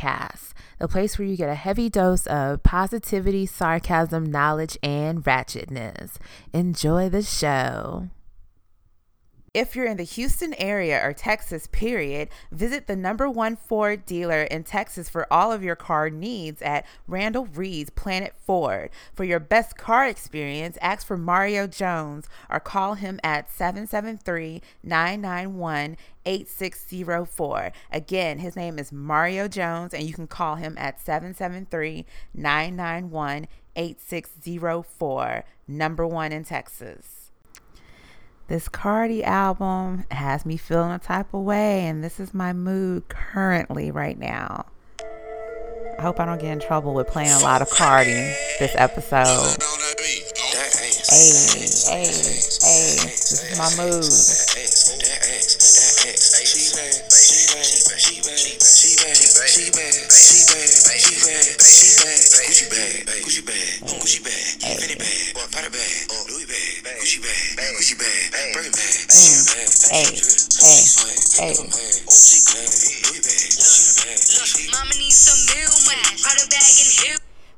Podcast, the place where you get a heavy dose of positivity, sarcasm, knowledge, and ratchetness. Enjoy the show. If you're in the Houston area or Texas, period, visit the number one Ford dealer in Texas for all of your car needs at Randall Reed's Planet Ford. For your best car experience, ask for Mario Jones or call him at 773 991 8604. Again, his name is Mario Jones, and you can call him at 773 991 8604. Number one in Texas. This Cardi album has me feeling a type of way, and this is my mood currently right now. I hope I don't get in trouble with playing a lot of Cardi this episode. Hey, hey, hey, this is my mood. Hey, hey, hey.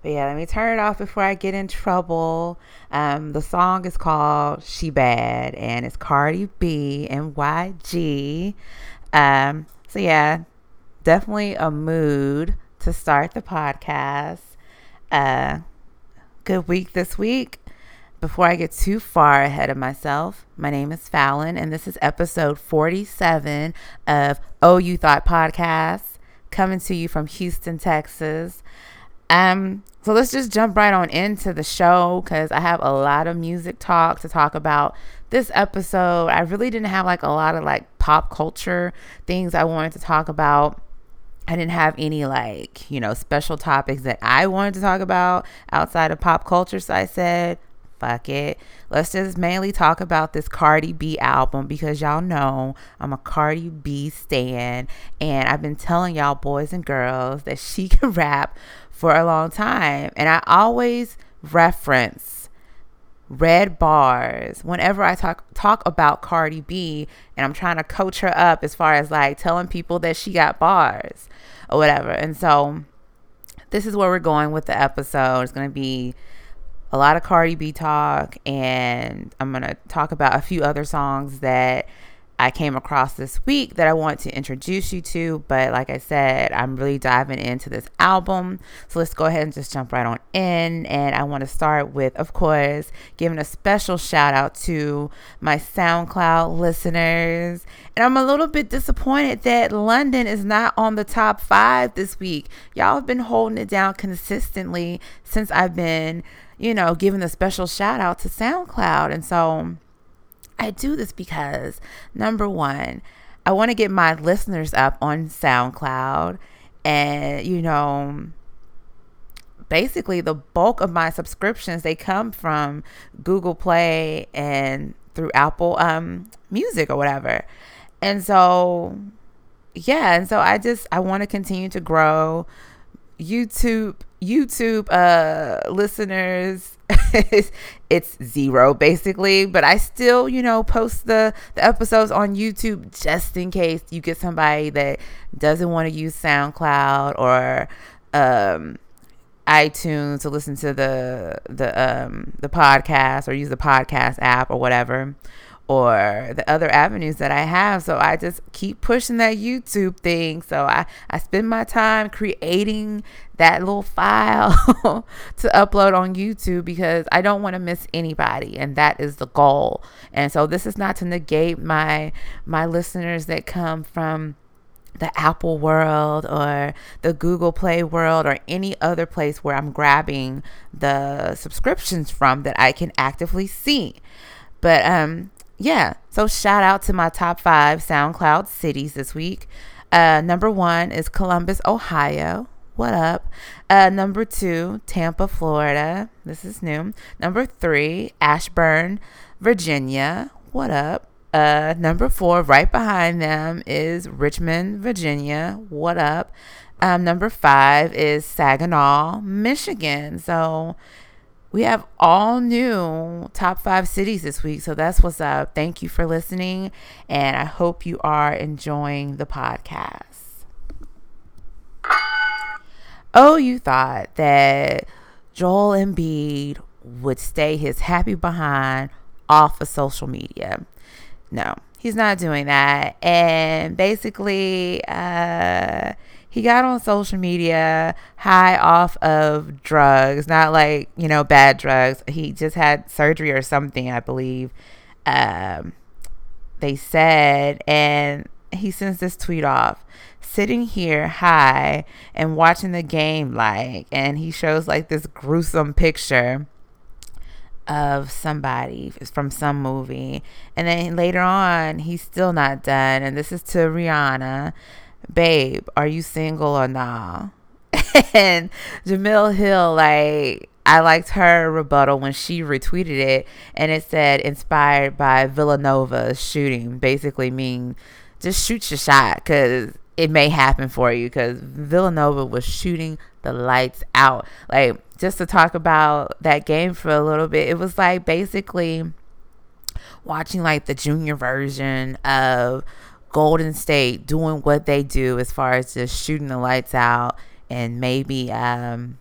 But yeah, let me turn it off before I get in trouble. Um, the song is called She Bad and it's Cardi B and YG. Um, so yeah, definitely a mood to start the podcast. Uh, good week this week. Before I get too far ahead of myself, my name is Fallon, and this is episode 47 of Oh You Thought Podcast, coming to you from Houston, Texas. Um, so let's just jump right on into the show because I have a lot of music talk to talk about this episode. I really didn't have like a lot of like pop culture things I wanted to talk about. I didn't have any like, you know, special topics that I wanted to talk about outside of pop culture. So I said, fuck it. Let's just mainly talk about this Cardi B album because y'all know I'm a Cardi B stan and I've been telling y'all boys and girls that she can rap for a long time. And I always reference Red Barz whenever I talk talk about Cardi B and I'm trying to coach her up as far as like telling people that she got bars or whatever. And so this is where we're going with the episode. It's going to be a lot of Cardi B talk, and I'm going to talk about a few other songs that I came across this week that I want to introduce you to. But like I said, I'm really diving into this album. So let's go ahead and just jump right on in. And I want to start with, of course, giving a special shout out to my SoundCloud listeners. And I'm a little bit disappointed that London is not on the top five this week. Y'all have been holding it down consistently since I've been you know, giving a special shout out to SoundCloud. And so I do this because number one, I want to get my listeners up on SoundCloud. And, you know, basically the bulk of my subscriptions they come from Google Play and through Apple um music or whatever. And so yeah, and so I just I want to continue to grow YouTube YouTube uh listeners it's zero basically. But i still you know post the the episodes on youtube just in case you get somebody that doesn't want to use soundcloud or um itunes to listen to the the um the podcast or use the podcast app or whatever or the other avenues that I have. So I just keep pushing that YouTube thing. So I, I spend my time creating that little file to upload on YouTube because I don't want to miss anybody and that is the goal. And so this is not to negate my my listeners that come from the Apple world or the Google Play world or any other place where I'm grabbing the subscriptions from that I can actively see. But um yeah, so shout out to my top five SoundCloud cities this week. Uh, number one is Columbus, Ohio. What up? Uh, number two, Tampa, Florida. This is new. Number three, Ashburn, Virginia. What up? Uh, number four, right behind them is Richmond, Virginia. What up? Um, number five is Saginaw, Michigan. So we have all new top five cities this week. So that's what's up. Thank you for listening. And I hope you are enjoying the podcast. Oh, you thought that Joel Embiid would stay his happy behind off of social media. No, he's not doing that. And basically, uh, he got on social media high off of drugs, not like, you know, bad drugs. He just had surgery or something, I believe. Um, they said, and he sends this tweet off sitting here high and watching the game like and he shows like this gruesome picture of somebody from some movie and then later on he's still not done and this is to rihanna babe are you single or nah and Jemele Hill like I liked her rebuttal when she retweeted it and it said inspired by Villanova's shooting, basically mean just shoot your shot because it may happen for you because Villanova was shooting the lights out. Like, just to talk about that game for a little bit, it was like basically watching like the junior version of Golden State doing what they do as far as just shooting the lights out and maybe um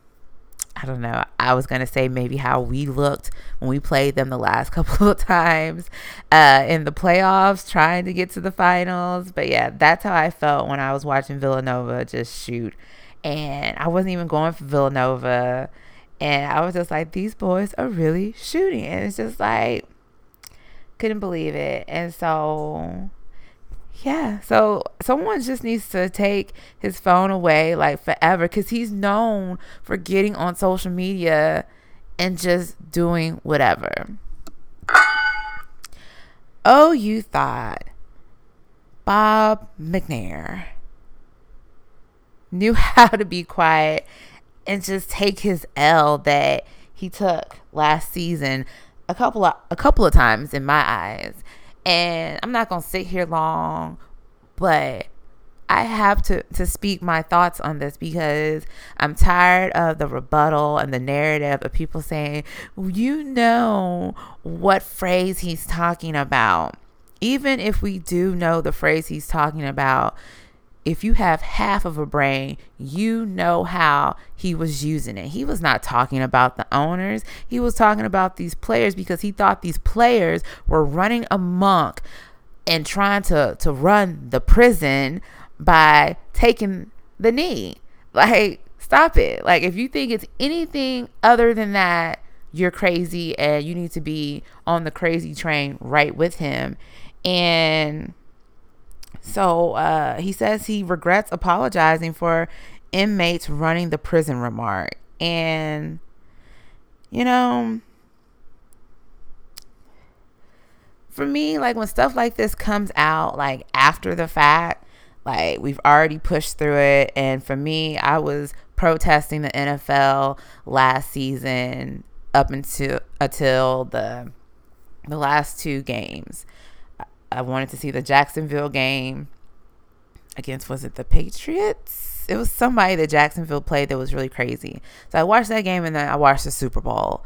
I don't know. I was gonna say maybe how we looked when we played them the last couple of times uh, in the playoffs, trying to get to the finals. But yeah, that's how I felt when I was watching Villanova just shoot, and I wasn't even going for Villanova, and I was just like, these boys are really shooting, and it's just like couldn't believe it, and so yeah. So someone just needs to take his phone away like forever because he's known for getting on social media and just doing whatever. Oh, you thought Bob McNair knew how to be quiet and just take his L that he took last season a couple of a couple of times in my eyes. And I'm not going to sit here long, but I have to, to speak my thoughts on this because I'm tired of the rebuttal and the narrative of people saying, you know what phrase he's talking about. Even if we do know the phrase he's talking about, if you have half of a brain, you know how he was using it. He was not talking about the owners, he was talking about these players because he thought these players were running amok and trying to, to run the prison by taking the knee. Like, stop it. Like, if you think it's anything other than that, you're crazy and you need to be on the crazy train right with him. And so uh, he says he regrets apologizing for inmates running the prison remark. And, you know, for me, like when stuff like this comes out, like after the fact, like we've already pushed through it. And for me, I was protesting the NFL last season up until until the the last two games. I wanted to see the Jacksonville game against was it the Patriots? It was somebody that Jacksonville played that was really crazy. So I watched that game and then I watched the Super Bowl.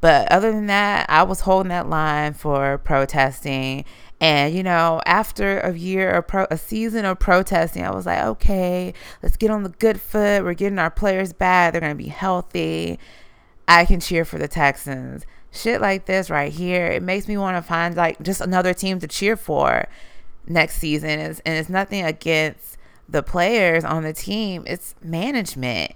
But other than that, I was holding that line for protesting. And you know, after a year of pro, a season of protesting, I was like, okay, let's get on the good foot. We're getting our players back. They're gonna be healthy. I can cheer for the Texans shit like this right here, it makes me want to find like just another team to cheer for next season. Is and it's nothing against the players on the team, it's management.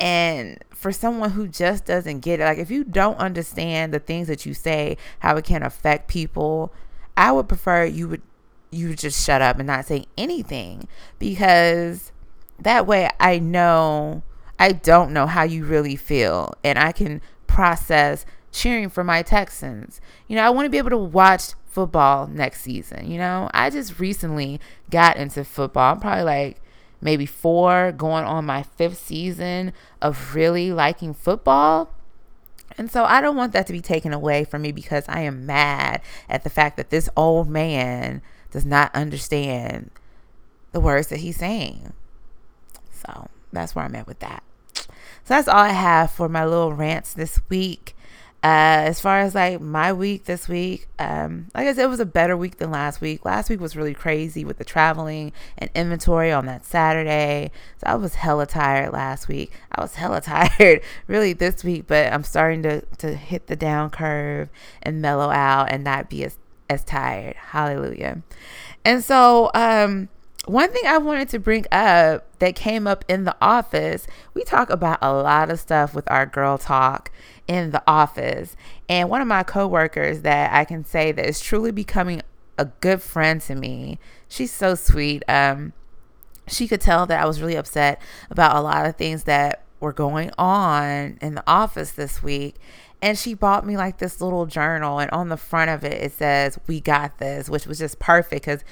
And for someone who just doesn't get it, like if you don't understand the things that you say, how it can affect people, I would prefer you would you would just shut up and not say anything because that way I know I don't know how you really feel and I can process cheering for my Texans. You know, I want to be able to watch football next season. You know, I just recently got into football. I'm probably like maybe four, going on my fifth season of really liking football. And so I don't want that to be taken away from me because I am mad at the fact that this old man does not understand the words that he's saying. So that's where I'm at with that. So that's all I have for my little rants this week. Uh, as far as like my week this week, um, like I said, it was a better week than last week. Last week was really crazy with the traveling and inventory on that Saturday. So I was hella tired last week. I was hella tired really this week, but I'm starting to, to hit the down curve and mellow out and not be as, as tired. Hallelujah. And so, um, one thing I wanted to bring up that came up in the office, we talk about a lot of stuff with our girl talk in the office. And one of my coworkers that I can say that is truly becoming a good friend to me, she's so sweet. Um, she could tell that I was really upset about a lot of things that were going on in the office this week. And she bought me like this little journal, and on the front of it, it says, We got this, which was just perfect because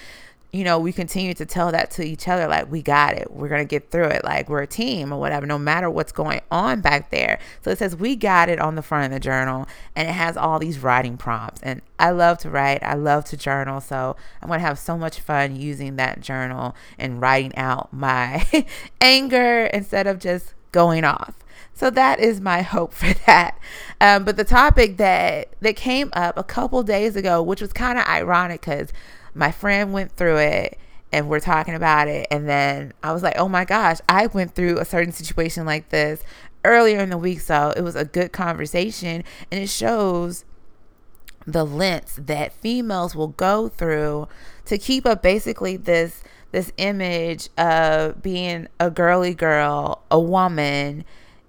you know, we continue to tell that to each other, like, we got it. We're going to get through it. Like, we're a team or whatever, no matter what's going on back there. So it says, we got it on the front of the journal. And it has all these writing prompts. And I love to write, I love to journal. So I'm going to have so much fun using that journal and writing out my anger instead of just going off. So that is my hope for that. Um, but the topic that that came up a couple days ago, which was kind of ironic because my friend went through it and we're talking about it. And then I was like, oh my gosh, I went through a certain situation like this earlier in the week. So it was a good conversation. And it shows the lengths that females will go through to keep up basically this this image of being a girly girl, a woman,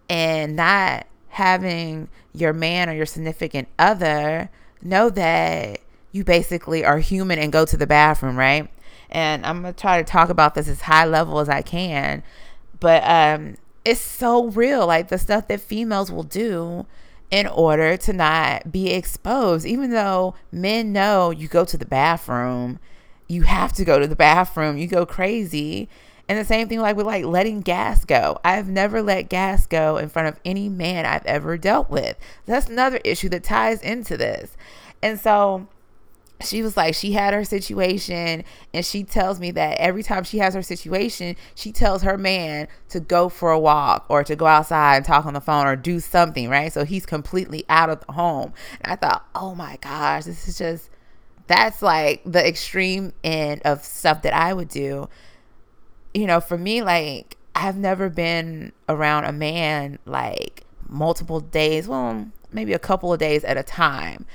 and not having your man or your significant other know that you basically are human and go to the bathroom, right? And I'm gonna try to talk about this as high level as I can, but um, it's so real. Like the stuff that females will do in order to not be exposed, even though men know you go to the bathroom, you have to go to the bathroom, you go crazy. And the same thing like with like letting gas go. I've never let gas go in front of any man I've ever dealt with. That's another issue that ties into this. And so she was like she had her situation and she tells me that every time she has her situation she tells her man to go for a walk or to go outside and talk on the phone or do something right? So he's completely out of the home. And i thought oh my gosh this is just that's like the extreme end of stuff that i would do. You know for me like i've never been around a man like multiple days well maybe a couple of days at a time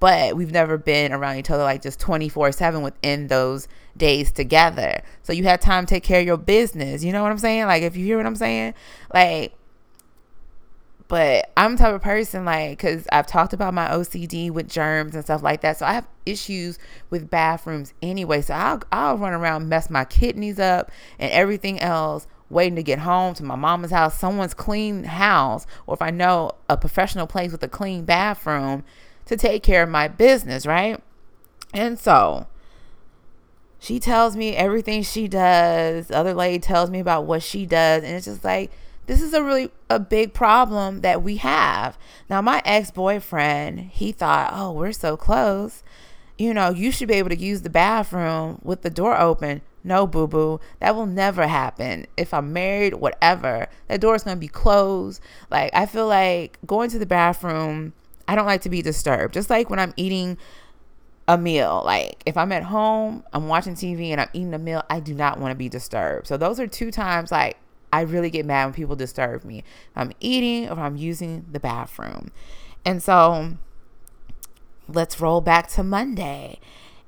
but we've never been around each other like just 24 7 within those days together. So you had time to take care of your business. You know what I'm saying? Like, if you hear what I'm saying, like, but I'm the type of person like because I've talked about my OCD with germs and stuff like that. So I have issues with bathrooms anyway. So I'll I'll run around mess my kidneys up and everything else waiting to get home to my mama's house, someone's clean house, or if I know a professional place with a clean bathroom, to take care of my business, right? And so she tells me everything she does. The other lady tells me about what she does. And it's just like, this is a really a big problem that we have. Now, my ex-boyfriend, he thought, oh, we're so close. You know, you should be able to use the bathroom with the door open. No, boo boo. That will never happen. If I'm married, whatever, that door is going to be closed. Like, I feel like going to the bathroom I don't like to be disturbed. Just like when I'm eating a meal, like if I'm at home, I'm watching TV and I'm eating a meal, I do not want to be disturbed. So those are two times like I really get mad when people disturb me. If I'm eating or I'm using the bathroom. And so let's roll back to Monday.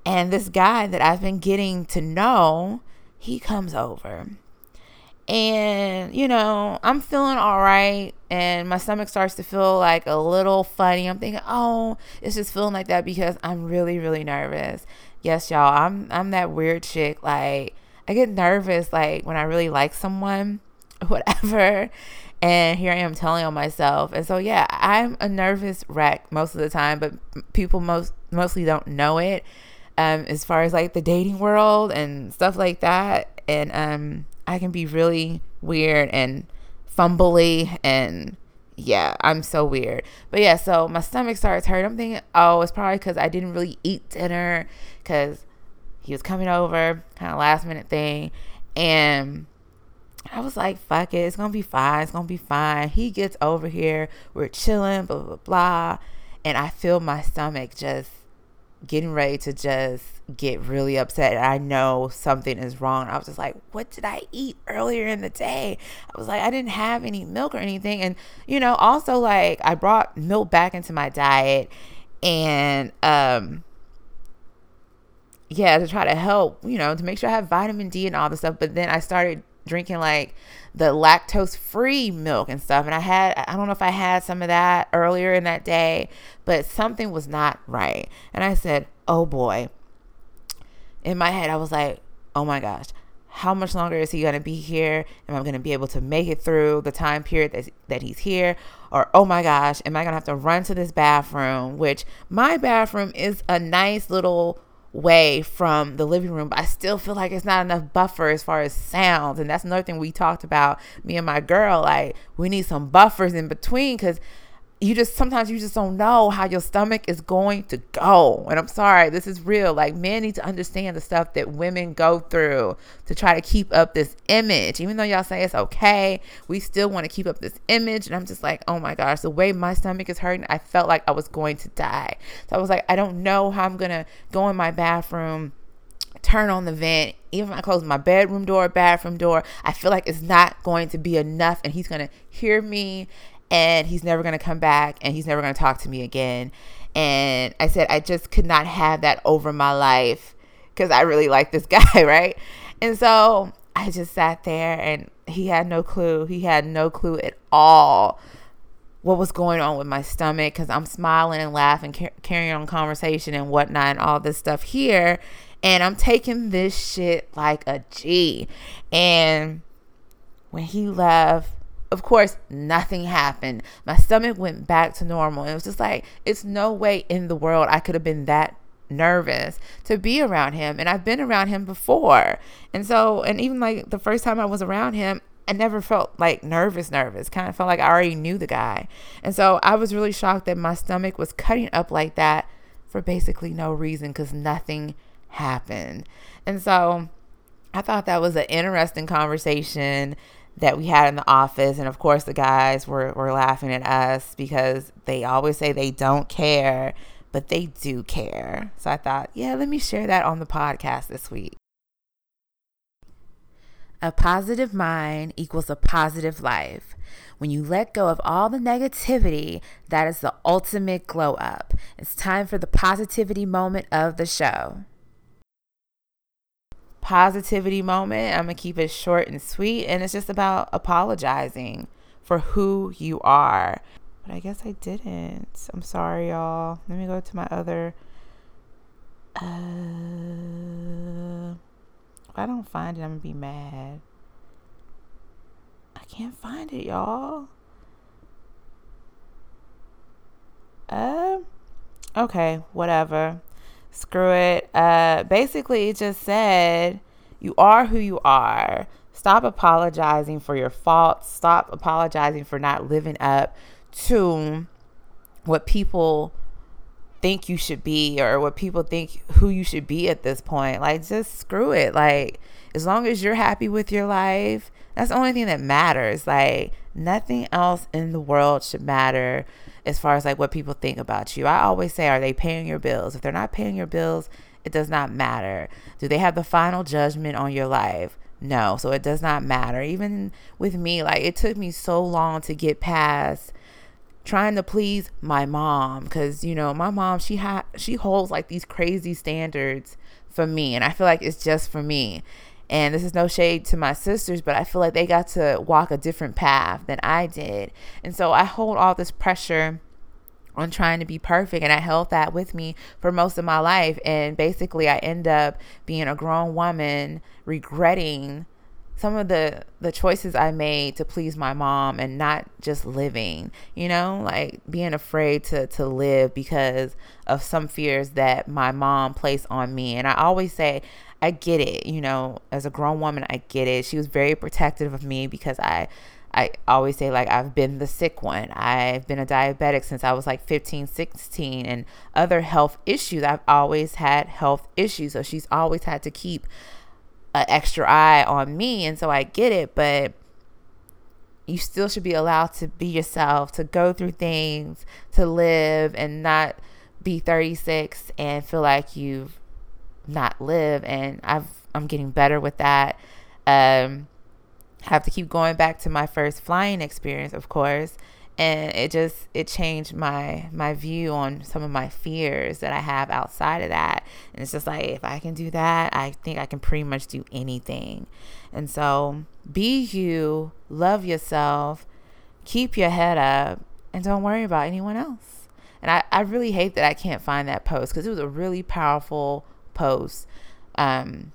And this guy that I've been getting to know, he comes over and you know i'm feeling all right and my stomach starts to feel like a little funny. I'm thinking oh it's just feeling like that because i'm really really nervous. Yes y'all i'm i'm that weird chick like i get nervous like when i really like someone whatever. And here i am telling on myself. And so yeah i'm a nervous wreck most of the time but people most mostly don't know it um as far as like the dating world and stuff like that. And um I can be really weird and fumbly and yeah, I'm so weird. But yeah, so my stomach starts hurting. I'm thinking, oh, it's probably because I didn't really eat dinner because he was coming over, kind of last minute thing. And I was like, fuck it, it's gonna be fine, it's gonna be fine. He gets over here, we're chilling, blah, blah, blah. and I feel my stomach just getting ready to just get really upset and I know something is wrong. I was just like, what did I eat earlier in the day? I was like, I didn't have any milk or anything. And, you know, also like I brought milk back into my diet and um yeah, to try to help, you know, to make sure I have vitamin D and all the stuff. But then I started drinking like the lactose free milk and stuff. And I had, I don't know if I had some of that earlier in that day, but something was not right. And I said, oh boy. In my head, I was like, oh my gosh, how much longer is he going to be here? Am I going to be able to make it through the time period that, that he's here? Or, oh my gosh, am I going to have to run to this bathroom? Which my bathroom is a nice little way from the living room, but I still feel like it's not enough buffer as far as sounds. And that's another thing we talked about, me and my girl. Like, we need some buffers in between because you just sometimes you just don't know how your stomach is going to go. And I'm sorry, this is real. Like men need to understand the stuff that women go through to try to keep up this image. Even though y'all say it's okay, we still want to keep up this image. And I'm just like, oh my gosh, the way my stomach is hurting, I felt like I was going to die. So I was like, I don't know how I'm gonna go in my bathroom turn on the vent, even if I close my bedroom door, bathroom door, I feel like it's not going to be enough. And he's going to hear me and he's never going to come back and he's never going to talk to me again. And I said, I just could not have that over my life because I really like this guy, right? And so I just sat there and he had no clue. He had no clue at all what was going on with my stomach because I'm smiling and laughing, car- carrying on conversation and whatnot, and all this stuff here. And I'm taking this shit like a G. And when he left, of course, nothing happened. My stomach went back to normal. It was just like, it's no way in the world I could have been that nervous to be around him. And I've been around him before. And so, and even like the first time I was around him, I never felt like nervous, nervous. Kind of felt like I already knew the guy. And so I was really shocked that my stomach was cutting up like that for basically no reason because nothing happened. And so I thought that was an interesting conversation that we had in the office. And of course, the guys were, were laughing at us because they always say they don't care, but they do care. So I thought, yeah, let me share that on the podcast this week. A positive mind equals a positive life. When you let go of all the negativity, that is the ultimate glow up. It's time for the positivity moment of the show positivity moment. I'm going to keep it short and sweet. And it's just about apologizing for who you are. But I guess I didn't. I'm sorry, y'all. Let me go to my other. Uh, if I don't find it, I'm going to be mad. I can't find it, y'all. Uh, okay, whatever screw it. Uh, basically, it just said, you are who you are. Stop apologizing for your faults. Stop apologizing for not living up to what people think you should be or what people think who you should be at this point. Like, just screw it. Like, as long as you're happy with your life, that's the only thing that matters. Like, nothing else in the world should matter as far as like what people think about you. I always say, are they paying your bills? If they're not paying your bills, it does not matter. Do they have the final judgment on your life? No. So it does not matter. Even with me, like it took me so long to get past trying to please my mom because you know my mom she had she holds like these crazy standards for me and i feel like it's just for me and this is no shade to my sisters, but I feel like they got to walk a different path than I did. And so I hold all this pressure on trying to be perfect and I held that with me for most of my life and basically I end up being a grown woman regretting some of the the choices I made to please my mom and not just living, you know, like being afraid to to live because of some fears that my mom placed on me. And I always say I get it, you know, as a grown woman, I get it. She was very protective of me because I I always say like I've been the sick one. I've been a diabetic since I was like 15, 16 and other health issues. I've always had health issues. So she's always had to keep an extra eye on me and so I get it, but you still should be allowed to be yourself, to go through things, to live and not be 36 and feel like you've not live And I've I'm getting better with that. Um, have to keep going back to my first flying experience, of course, and it just it changed my my view on some of my fears that I have outside of that. And it's just like if I can do that, I think I can pretty much do anything. And so be you, love yourself, keep your head up, and don't worry about anyone else. And I, I really hate that I can't find that post because it was a really powerful post. Um,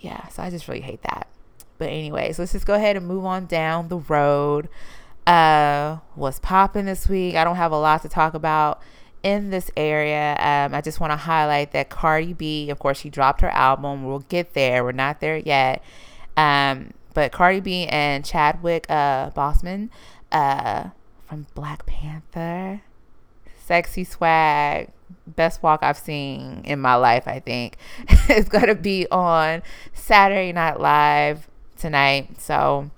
yeah, so I just really hate that. But anyways, let's just go ahead and move on down the road. Uh, what's popping this week? I don't have a lot to talk about in this area. Um, I just want to highlight that Cardi B, of course, she dropped her album. We'll get there. We're not there yet. Um, but Cardi B and Chadwick uh, Boseman uh, from Black Panther, sexy swag, best walk I've seen in my life, I think. it's going to be on Saturday Night Live tonight. So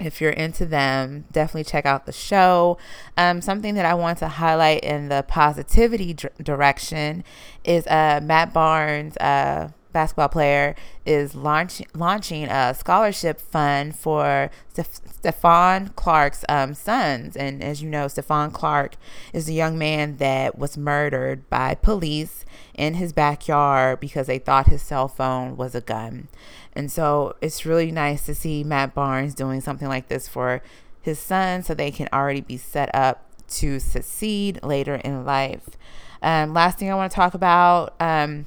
if you're into them, definitely check out the show. Um, something that I want to highlight in the positivity direction is uh, Matt Barnes, uh, basketball player, is launch- launching a scholarship fund for Stephon Clark's um, sons. And as you know, Stephon Clark is a young man that was murdered by police in his backyard because they thought his cell phone was a gun. And so it's really nice to see Matt Barnes doing something like this for his son so they can already be set up to succeed later in life. Um, last thing I want to talk about um,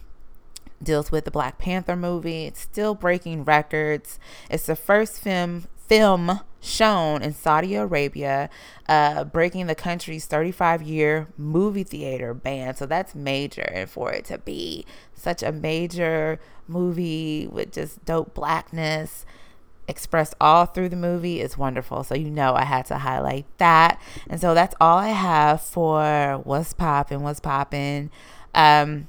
deals with the Black Panther movie. It's still breaking records. It's the first film film shown in Saudi Arabia, uh, breaking the country's 35 year movie theater ban. So that's major. And for it to be such a major movie with just dope blackness expressed all through the movie is wonderful. So you know I had to highlight that. And so that's all I have for what's popping, what's popping. Um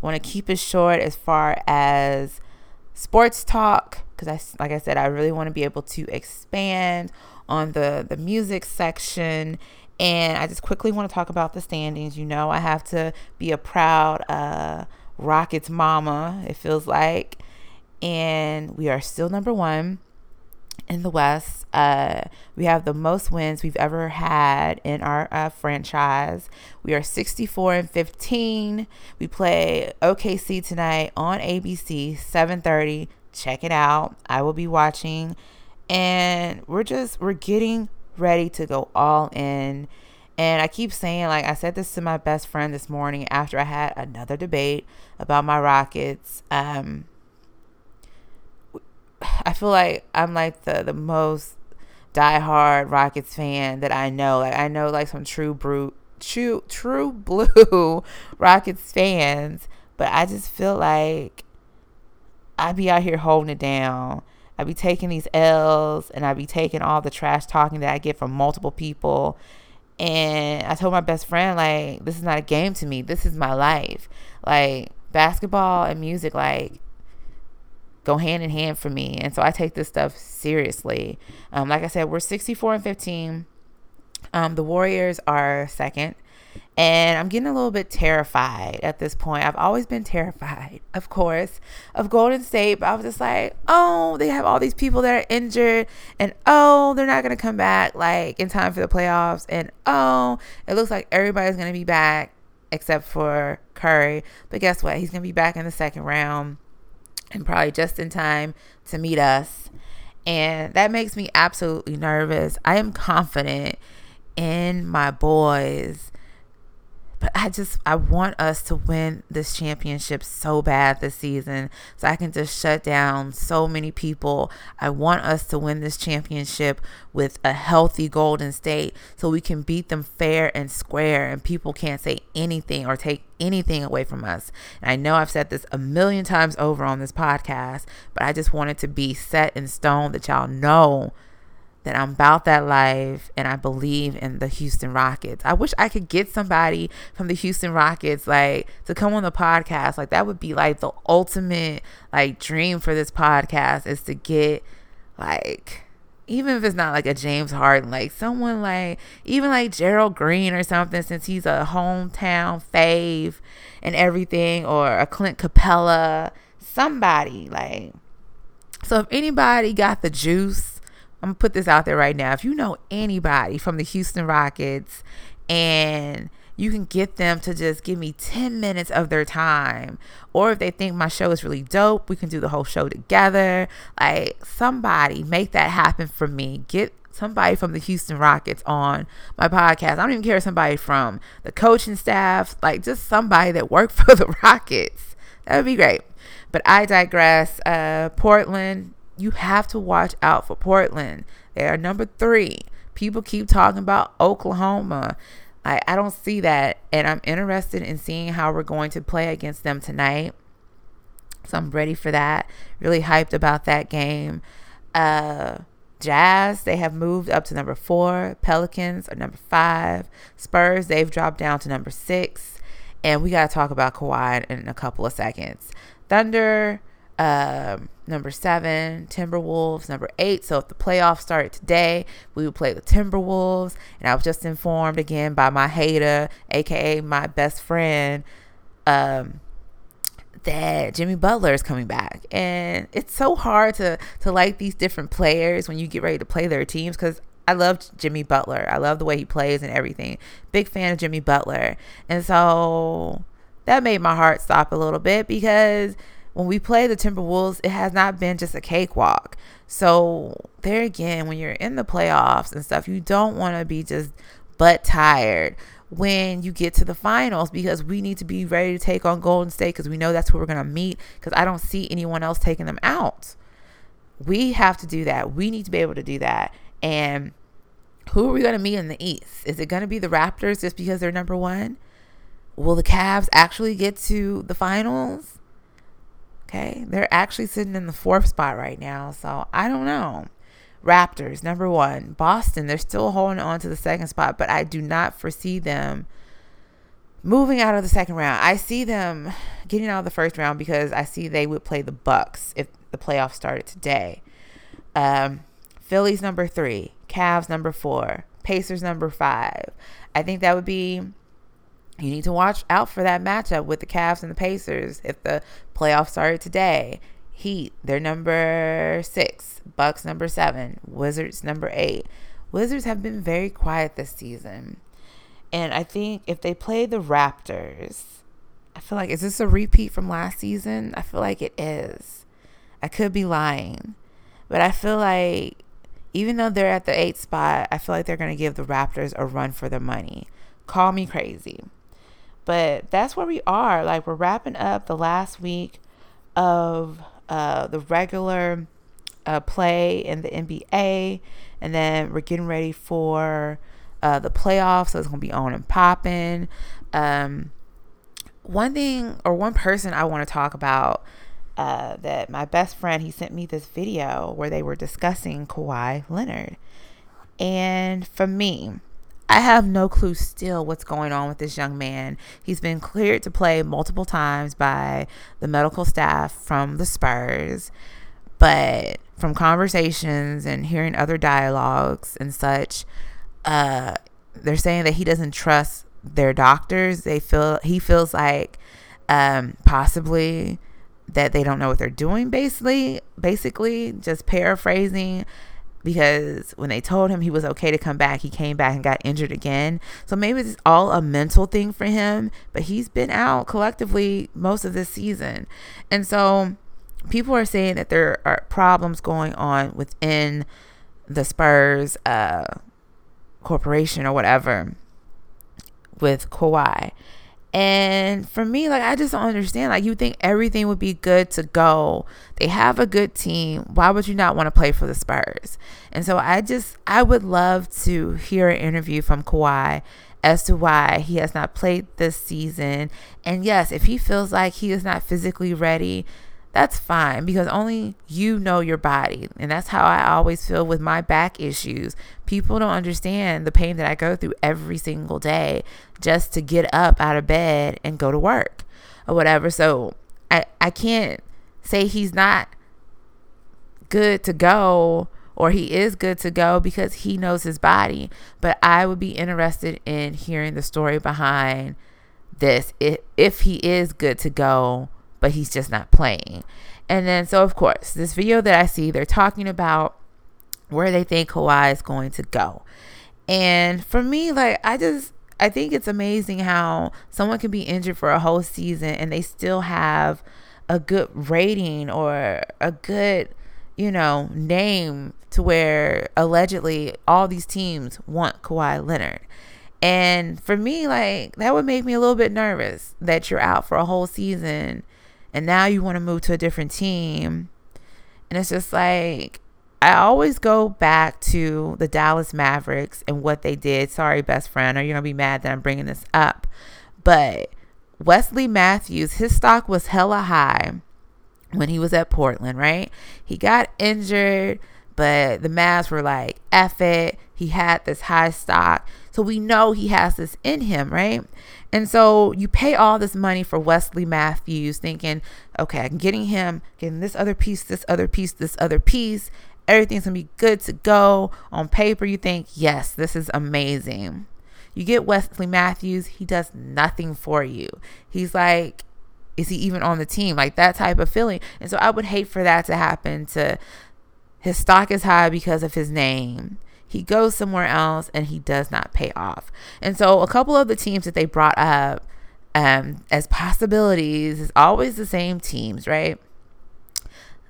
want to keep it short as far as sports talk because I like I said I really want to be able to expand on the the music section and I just quickly want to talk about the standings. You know, I have to be a proud uh Rockets mama, it feels like. And we are still number one in the West. Uh, we have the most wins we've ever had in our uh, franchise. We are 64 and 15. We play OKC tonight on ABC, 7:30. Check it out. I will be watching, and we're just we're getting ready to go all in. And I keep saying, like, I said this to my best friend this morning after I had another debate about my Rockets. Um, I feel like I'm like the, the most diehard Rockets fan that I know. Like, I know, like, some true brute, true, true blue Rockets fans, but I just feel like I'd be out here holding it down. I'd be taking these L's and I'd be taking all the trash talking that I get from multiple people and I told my best friend, like, this is not a game to me. This is my life. Like, basketball and music, like, go hand in hand for me. And so I take this stuff seriously. Um, like I said, we're 64 and 15. Um, the Warriors are second. And I'm getting a little bit terrified at this point. I've always been terrified, of course, of Golden State. But I was just like, oh, they have all these people that are injured. And oh, they're not going to come back like in time for the playoffs. And oh, it looks like everybody's going to be back except for Curry. But guess what? He's going to be back in the second round and probably just in time to meet us. And that makes me absolutely nervous. I am confident in my boys but I just I want us to win this championship so bad this season so I can just shut down so many people. I want us to win this championship with a healthy Golden State so we can beat them fair and square and people can't say anything or take anything away from us. And I know I've said this a million times over on this podcast, but I just want it to be set in stone that y'all know that I'm about that life and I believe in the Houston Rockets. I wish I could get somebody from the Houston Rockets like to come on the podcast. Like that would be like the ultimate like dream for this podcast is to get like even if it's not like a James Harden, like someone like even like Gerald Green or something, since he's a hometown fave and everything, or a Clint Capela, somebody like. So if anybody got the juice, I'm gonna put this out there right now. If you know anybody from the Houston Rockets and you can get them to just give me 10 minutes of their time. Or if they think my show is really dope, we can do the whole show together. Like somebody make that happen for me. Get somebody from the Houston Rockets on my podcast. I don't even care if somebody from the coaching staff, like just somebody that worked for the Rockets. That would be great. But I digress. Uh, Portland, you have to watch out for Portland. They are number three. People keep talking about Oklahoma. I, I don't see that. And I'm interested in seeing how we're going to play against them tonight. So I'm ready for that. Really hyped about that game. Uh, Jazz, they have moved up to number four. Pelicans are number five. Spurs, they've dropped down to number six. And we got to talk about Kawhi in a couple of seconds. Thunder, um, number seven, Timberwolves, number eight. So if the playoffs started today, we would play the Timberwolves. And I was just informed again by my hater, aka my best friend, um, that Jimmy Butler is coming back. And it's so hard to to like these different players when you get ready to play their teams because I love Jimmy Butler. I love the way he plays and everything. Big fan of Jimmy Butler. And so that made my heart stop a little bit because when we play the Timberwolves, it has not been just a cakewalk. So there again, when you're in the playoffs and stuff, you don't want to be just butt tired when you get to the finals because we need to be ready to take on Golden State because we know that's where we're going to meet because I don't see anyone else taking them out. We have to do that. We need to be able to do that. And who are we going to meet in the East? Is it going to be the Raptors just because they're number one? Will the Cavs actually get to the finals? Okay. They're actually sitting in the fourth spot right now. So I don't know. Raptors, number one. Boston, they're still holding on to the second spot, but I do not foresee them moving out of the second round. I see them getting out of the first round because I see they would play the Bucks if the playoffs started today. Um, Phillies number three, Cavs number four, Pacers number five. I think that would be you need to watch out for that matchup with the Cavs and the Pacers if the playoffs started today. Heat, they're number six. Bucks, number seven. Wizards, number eight. Wizards have been very quiet this season. And I think if they play the Raptors, I feel like, is this a repeat from last season? I feel like it is. I could be lying. But I feel like even though they're at the eighth spot, I feel like they're going to give the Raptors a run for their money. Call me crazy. But that's where we are. Like we're wrapping up the last week of uh, the regular uh, play in the NBA, and then we're getting ready for uh, the playoffs. So it's gonna be on and popping. Um, one thing or one person I want to talk about uh, that my best friend he sent me this video where they were discussing Kawhi Leonard, and for me, I have no clue still what's going on with this young man. He's been cleared to play multiple times by the medical staff from the Spurs, but from conversations and hearing other dialogues and such, uh, they're saying that he doesn't trust their doctors. They feel he feels like um, possibly that they don't know what they're doing. Basically, basically, just paraphrasing because when they told him he was okay to come back, he came back and got injured again. So maybe it's all a mental thing for him, but he's been out collectively most of this season. And so people are saying that there are problems going on within the Spurs uh, corporation or whatever with Kawhi. And for me, like, I just don't understand. Like, you think everything would be good to go. They have a good team. Why would you not want to play for the Spurs? And so I just, I would love to hear an interview from Kawhi as to why he has not played this season. And yes, if he feels like he is not physically ready, that's fine because only you know your body. And that's how I always feel with my back issues. People don't understand the pain that I go through every single day just to get up out of bed and go to work or whatever. So I, I can't say he's not good to go or he is good to go because he knows his body. But I would be interested in hearing the story behind this if, if he is good to go, but he's just not playing. And then, so of course, this video that I see, they're talking about where they think Kawhi is going to go. And for me, like, I just, I think it's amazing how someone can be injured for a whole season and they still have a good rating or a good, you know, name to where allegedly all these teams want Kawhi Leonard. And for me, like, that would make me a little bit nervous that you're out for a whole season and now you want to move to a different team. And it's just like, I always go back to the Dallas Mavericks and what they did. Sorry, best friend, or you're going to be mad that I'm bringing this up. But Wesley Matthews, his stock was hella high when he was at Portland, right? He got injured, but the Mavs were like, F it. He had this high stock. So we know he has this in him, right? And so you pay all this money for Wesley Matthews, thinking, okay, I'm getting him, getting this other piece, this other piece, this other piece. Everything's gonna be good to go. On paper, you think, yes, this is amazing. You get Wesley Matthews, he does nothing for you. He's like, is he even on the team? Like that type of feeling. And so I would hate for that to happen to his stock is high because of his name he goes somewhere else and he does not pay off. And so a couple of the teams that they brought up um, as possibilities is always the same teams, right?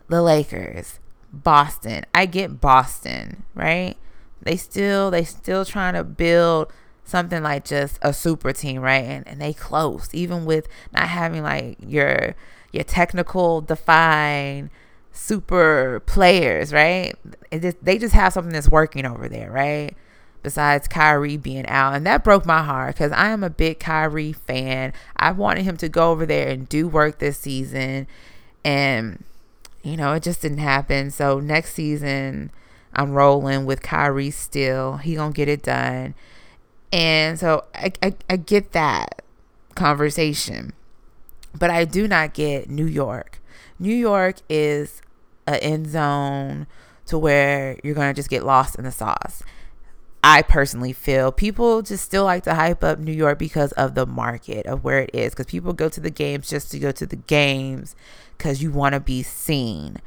The Lakers, Boston. I get Boston, right? They still they still trying to build something like just a super team, right? And and they close even with not having like your your technical define super players, right? Just, they just have something that's working over there, right? Besides Kyrie being out. And that broke my heart because I am a big Kyrie fan. I wanted him to go over there and do work this season. And, you know, it just didn't happen. So next season, I'm rolling with Kyrie still. He gonna get it done. And so I, I, I get that conversation. But I do not get New York. New York is an end zone to where you're going to just get lost in the sauce. I personally feel people just still like to hype up New York because of the market of where it is. Because people go to the games just to go to the games because you want to be seen.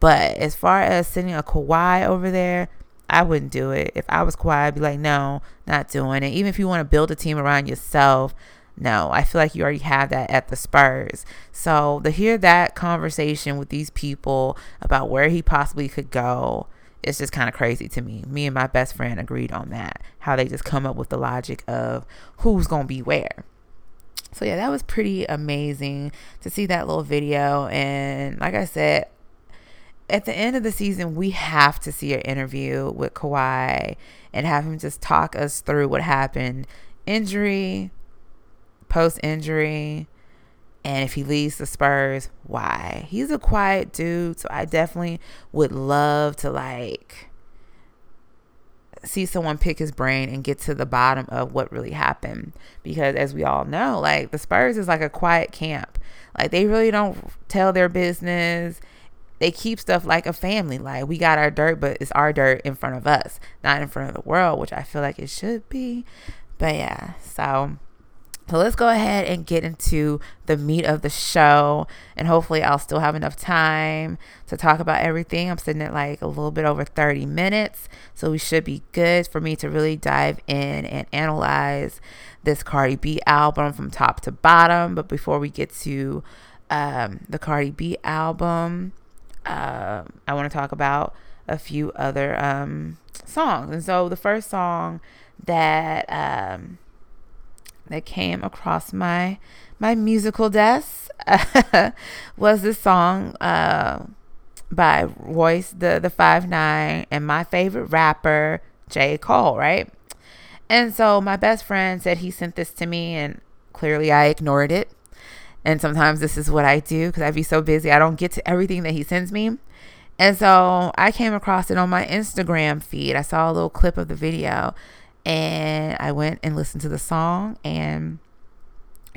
But as far as sending a Kawhi over there, I wouldn't do it. If I was Kawhi, I'd be like, no, not doing it. Even if you want to build a team around yourself, no, I feel like you already have that at the Spurs. So to hear that conversation with these people about where he possibly could go, it's just kind of crazy to me. Me and my best friend agreed on that. How they just come up with the logic of who's going to be where. So yeah, that was pretty amazing to see that little video. And like I said, at the end of the season, we have to see an interview with Kawhi and have him just talk us through what happened. Injury, post injury. And if he leaves the Spurs, why? He's a quiet dude. So I definitely would love to like see someone pick his brain and get to the bottom of what really happened. Because as we all know, like the Spurs is like a quiet camp. Like they really don't tell their business. They keep stuff like a family. Like we got our dirt, but it's our dirt in front of us, not in front of the world, which I feel like it should be. But yeah, so so let's go ahead and get into the meat of the show. And hopefully, I'll still have enough time to talk about everything. I'm sitting at like a little bit over 30 minutes. So we should be good for me to really dive in and analyze this Cardi B album from top to bottom. But before we get to um, the Cardi B album, uh, I want to talk about a few other um, songs. And so the first song that. Um, that came across my my musical desk was this song uh, by Royce the the Five Nine and my favorite rapper J Cole, right? And so my best friend said he sent this to me, and clearly I ignored it. And sometimes this is what I do because I'd be so busy I don't get to everything that he sends me. And so I came across it on my Instagram feed. I saw a little clip of the video and I went and listened to the song and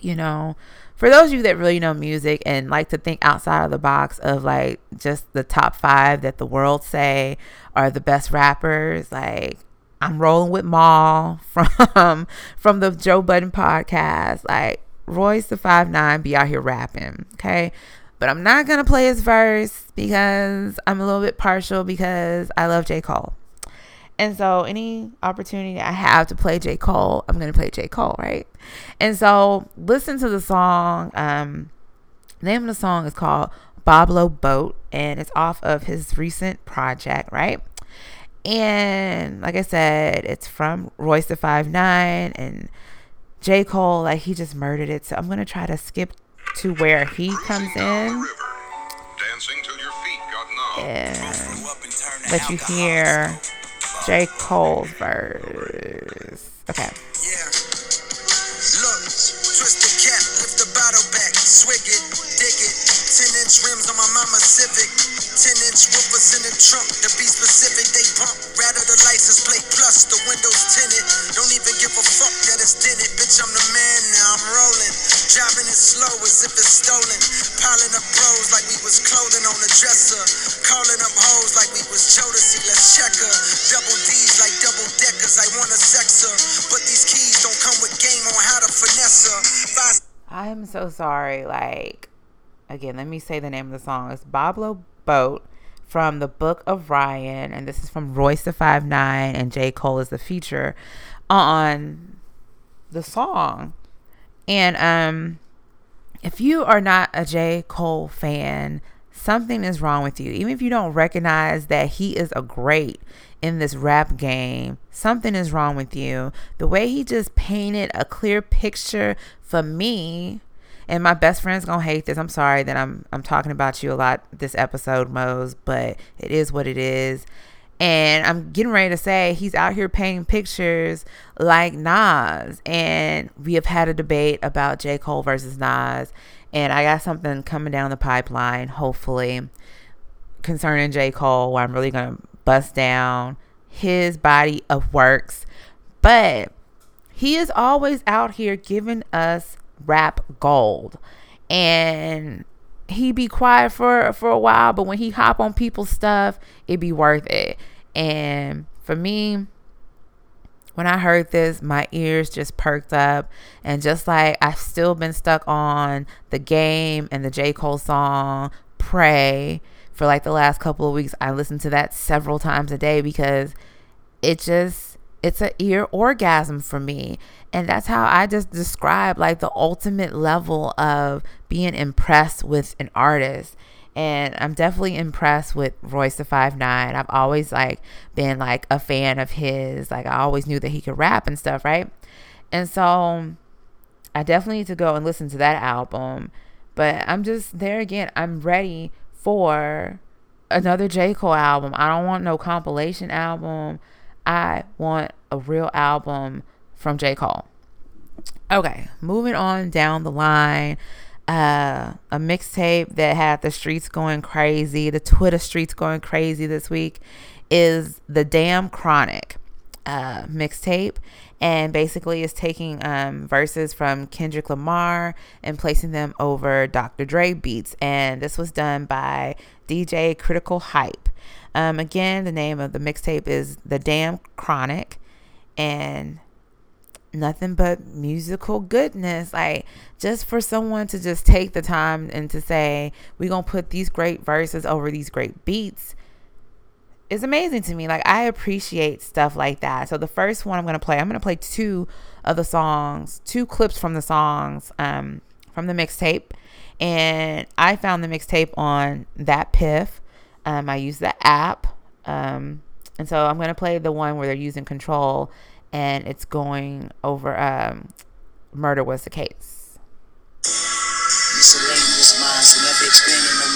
you know, for those of you that really know music and like to think outside of the box of like just the top five that the world say are the best rappers, like I'm rolling with Mal from from the Joe Budden podcast. Like Royce da Five Nine be out here rapping, okay? But I'm not gonna play his verse because I'm a little bit partial because I love J. Cole. And so any opportunity I have to play J. Cole, I'm gonna play J. Cole, right? And so listen to the song. Um the name of the song is called Boblo Boat and it's off of his recent project, right? And like I said, it's from Royce da Five Nine and J. Cole, like he just murdered it. So I'm gonna try to skip to where he comes in. And let you hear J. Cole's verse. Okay. Yeah. Look, twist the cap, lift the bottle back, swig it. 10 inch rims on my mama Civic. 10 inch woofers in the trunk, to be specific, they pump. Rather the license plate plus the windows tinted. Don't even give a fuck that it's. Bitch, I'm the man now, I'm rolling. Driving it slow as if it's stolen. Piling up bros like we was clothing on the dresser. Calling up hoes like we was Jodeci, let's check her. Double D's like double deckers, I wanna sex her. But these keys don't come with game on how to finesse her. I am so sorry. Like, again, let me say the name of the song. It's Boblo Boat from the Book of Ryan, and this is from Royce da Five Nine, and J Cole is the feature on the song. And um, if you are not a J Cole fan, something is wrong with you. Even if you don't recognize that he is a great in this rap game, something is wrong with you. The way he just painted a clear picture for me and my best friend's gonna hate this. I'm sorry that I'm I'm talking about you a lot this episode, Mose, but it is what it is. And I'm getting ready to say he's out here painting pictures like Nas. And we have had a debate about J. Cole versus Nas. And I got something coming down the pipeline, hopefully, concerning J. Cole, where I'm really gonna bust down his body of works. But he is always out here giving us rap gold. And he be quiet for for a while, but when he hop on people's stuff, it be worth it. And for me, when I heard this, my ears just perked up. And just like I've still been stuck on the game and the J. Cole song, Pray, for like the last couple of weeks, I listened to that several times a day because it just, it's an ear orgasm for me. And that's how I just describe like the ultimate level of being impressed with an artist. And I'm definitely impressed with Royce da Five Nine. I've always like been like a fan of his. Like I always knew that he could rap and stuff, right? And so I definitely need to go and listen to that album. But I'm just there again. I'm ready for another J. Cole album. I don't want no compilation album. I want a real album from J. Cole. Okay, moving on down the line. Uh, a mixtape that had the streets going crazy, the Twitter streets going crazy this week is the Damn Chronic uh, mixtape. And basically, is taking um, verses from Kendrick Lamar and placing them over Dr. Dre beats. And this was done by DJ Critical Hype. Um, again, the name of the mixtape is The Damn Chronic. And nothing but musical goodness. Like just for someone to just take the time and to say, we're going to put these great verses over these great beats is amazing to me. Like I appreciate stuff like that. So the first one I'm going to play, I'm going to play two of the songs, two clips from the songs um, from the mixtape. And I found the mixtape on DatPiff. Um, I use the app. Um, and so I'm going to play the one where they're using control and it's going over um, murder was the case. Miscellaneous minds, never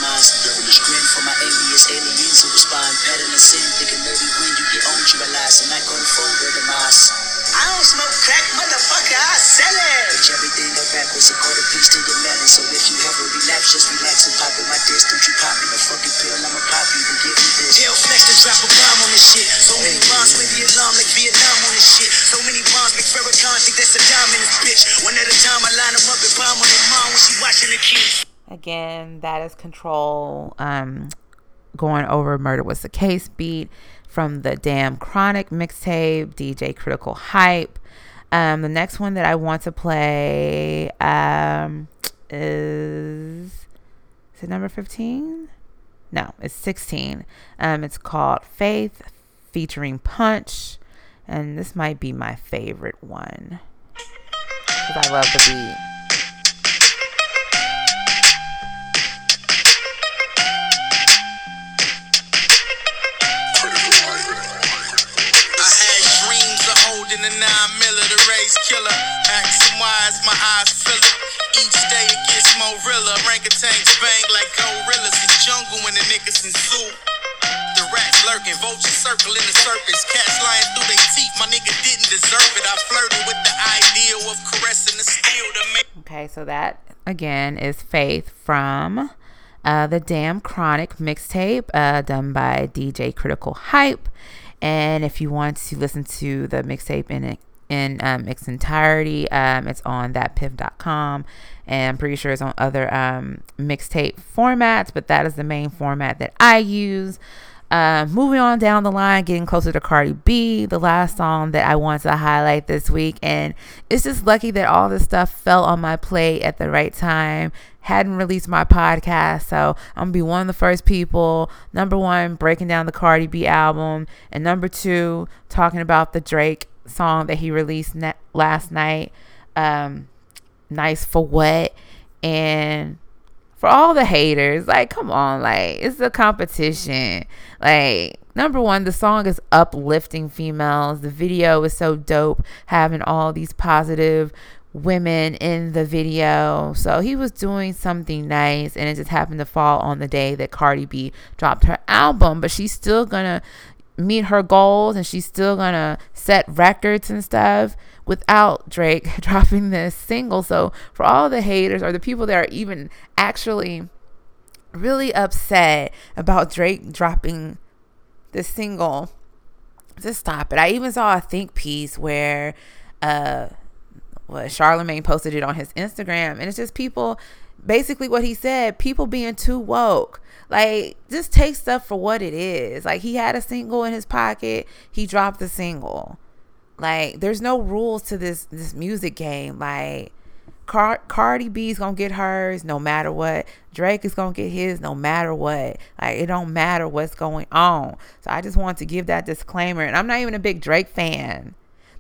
minds. Devilish grin for my aliens who respond. Sin, thinking when you get on, you realize I'm not going forward the mass. I don't smoke crack, motherfucker, I sell it. Bitch, everything that backwards, a quarter piece to your melon. So if you have a relapse, just relax and pop in my disc. Don't you pop in a fucking pill, I'ma pop you and give you this. Hell flex to drop a bomb on this shit. So many bombs, with the alarm like Vietnam on this shit. So many bombs, make Farrakhan think that's a dime in this bitch. One at a time, I line them up and bomb on their mom when she watching the kids. again, that is Control. Um, going over Murder Was the Case beat from the Damn Chronic mixtape, DJ Critical Hype. Um, the next one that I want to play um, is is it number 15? No, it's 16. Um, it's called Faith featuring Punch. And this might be my favorite one. Because I love the beat. The killer. Axing wise, my eyes fill it. Each day it gets more realer. Orangutans bang like gorillas. It's jungle when the niggas in zoo. The rats lurking, vultures circling the surface. Cats lying through their teeth. My nigga didn't deserve it. I flirted with the idea of caressing the steel to make. Okay, so that again is Faith from uh, the Damn Chronic mixtape uh, done by DJ Critical Hype. And if you want to listen to the mixtape in in um, its entirety, um, it's on datpiff.com. And I'm pretty sure it's on other um, mixtape formats, but that is the main format that I use. Uh, moving on down the line, getting closer to Cardi B, the last song that I want to highlight this week. And it's just lucky that all this stuff fell on my plate at the right time. Hadn't released my podcast, so I'm gonna be one of the first people. Number one, breaking down the Cardi B album, and number two, talking about the Drake song that he released ne- last night. Um, nice for what? And for all the haters, like, come on, like, it's a competition. Like, number one, the song is uplifting females. The video is so dope, having all these positive women in the video. So he was doing something nice, and it just happened to fall on the day that Cardi B dropped her album. But she's still gonna meet her goals and she's still gonna set records and stuff without Drake dropping this single. So for all the haters or the people that are even actually really upset about Drake dropping this single, just stop it. I even saw a think piece where uh what Charlemagne posted it on his Instagram and it's just people basically what he said, people being too woke. Like, just take stuff for what it is. Like, he had a single in his pocket, he dropped the single. Like there's no rules to this this music game. Like Car- Cardi B's gonna get hers no matter what. Drake is gonna get his no matter what. Like it don't matter what's going on. So I just want to give that disclaimer. And I'm not even a big Drake fan,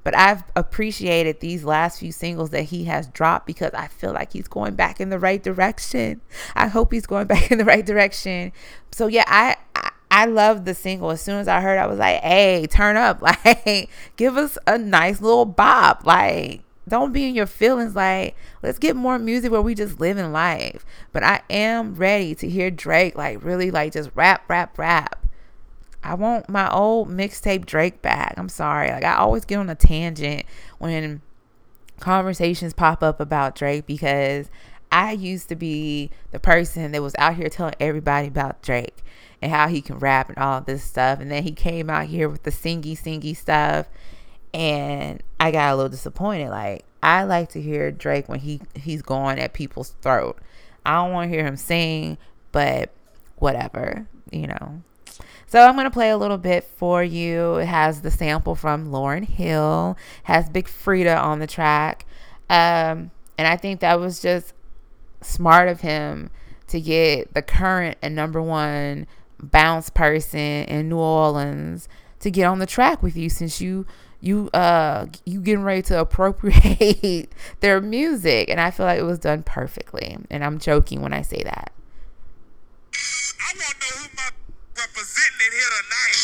but I've appreciated these last few singles that he has dropped because I feel like he's going back in the right direction. I hope he's going back in the right direction. So yeah, I, I I loved the single. As soon as I heard, I was like, "Hey, turn up! Like, give us a nice little bop! Like, don't be in your feelings. Like, let's get more music where we just live in life." But I am ready to hear Drake like really like just rap, rap, rap. I want my old mixtape Drake back. I'm sorry. Like, I always get on a tangent when conversations pop up about Drake because I used to be the person that was out here telling everybody about Drake and how he can rap and all this stuff. And then he came out here with the singy, singy stuff. And I got a little disappointed. Like, I like to hear Drake when he, he's going at people's throat. I don't want to hear him sing, but whatever, you know. So I'm going to play a little bit for you. It has the sample from Lauryn Hill, has Big Freedia on the track. Um, and I think that was just smart of him to get the current and number one bounce person in New Orleans to get on the track with you since you you uh you getting ready to appropriate their music and I feel like it was done perfectly and I'm joking when I say that. I want to know who my representing here tonight.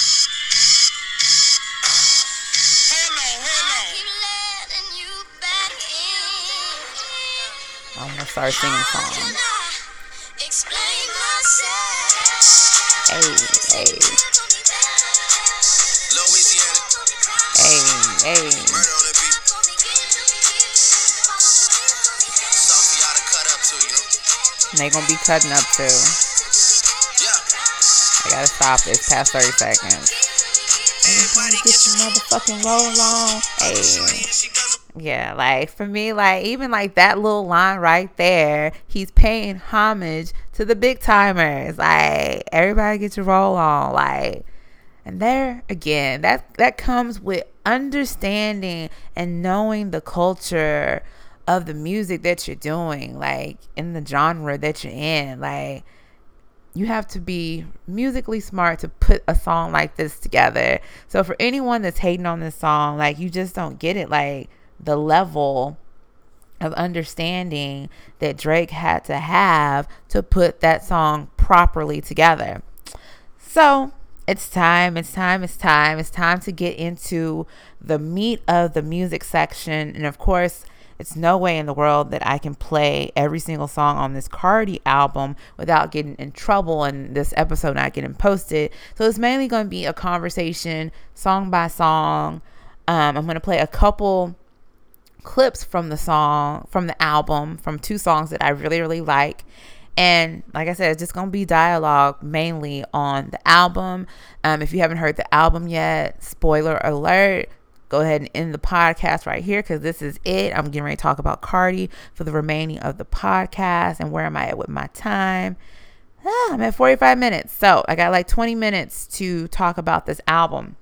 Hold on, hold on. I'm gonna start singing songs. Hey, hey. Hey, hey. And they gonna be cutting up too. I gotta stop this past 30 seconds. Everybody get your motherfucking roll on. Hey. Yeah, like for me, like even like that little line right there, he's paying homage to the Big Tymers. Like everybody gets your roll on. Like and there again, that that comes with understanding and knowing the culture of the music that you're doing, like in the genre that you're in. Like you have to be musically smart to put a song like this together. So for anyone that's hating on this song, like you just don't get it like the level of understanding that Drake had to have to put that song properly together. So, it's time, it's time, it's time. It's time to get into the meat of the music section. And of course, it's no way in the world that I can play every single song on this Cardi album without getting in trouble and this episode not getting posted. So it's mainly going to be a conversation, song by song. Um, I'm going to play a couple clips from the song, from the album, from two songs that I really, really like. And like I said, it's just going to be dialogue mainly on the album. Um, if you haven't heard the album yet, spoiler alert, go ahead and end the podcast right here because this is it. I'm getting ready to talk about Cardi for the remaining of the podcast and where am I at with my time. Ah, I'm at 45 minutes. So I got like 20 minutes to talk about this album.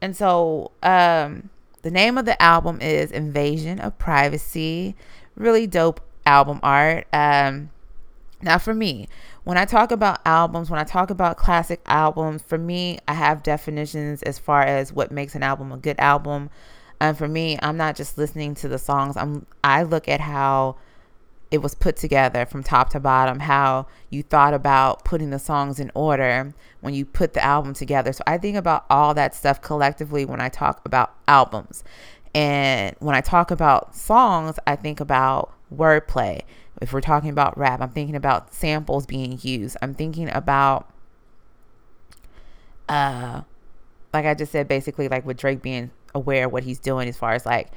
And so um, the name of the album is Invasion of Privacy. Really dope album art. Um, now, for me, when I talk about albums, when I talk about classic albums, for me, I have definitions as far as what makes an album a good album. And for me, I'm not just listening to the songs. I'm I look at how it was put together from top to bottom, how you thought about putting the songs in order when you put the album together. So I think about all that stuff collectively when I talk about albums. And when I talk about songs, I think about wordplay if we're talking about rap, I'm thinking about samples being used. I'm thinking about, uh, like I just said, basically like with Drake being aware of what he's doing as far as like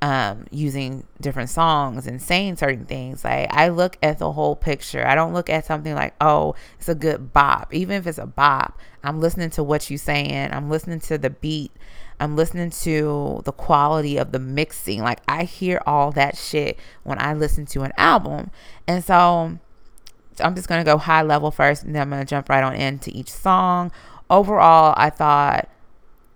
um, using different songs and saying certain things. Like I look at the whole picture. I don't look at something like, oh, it's a good bop. Even if it's a bop, I'm listening to what you're saying. I'm listening to the beat. I'm listening to the quality of the mixing. Like I hear all that shit when I listen to an album. And so I'm just going to go high level first and then I'm going to jump right on into each song. Overall, I thought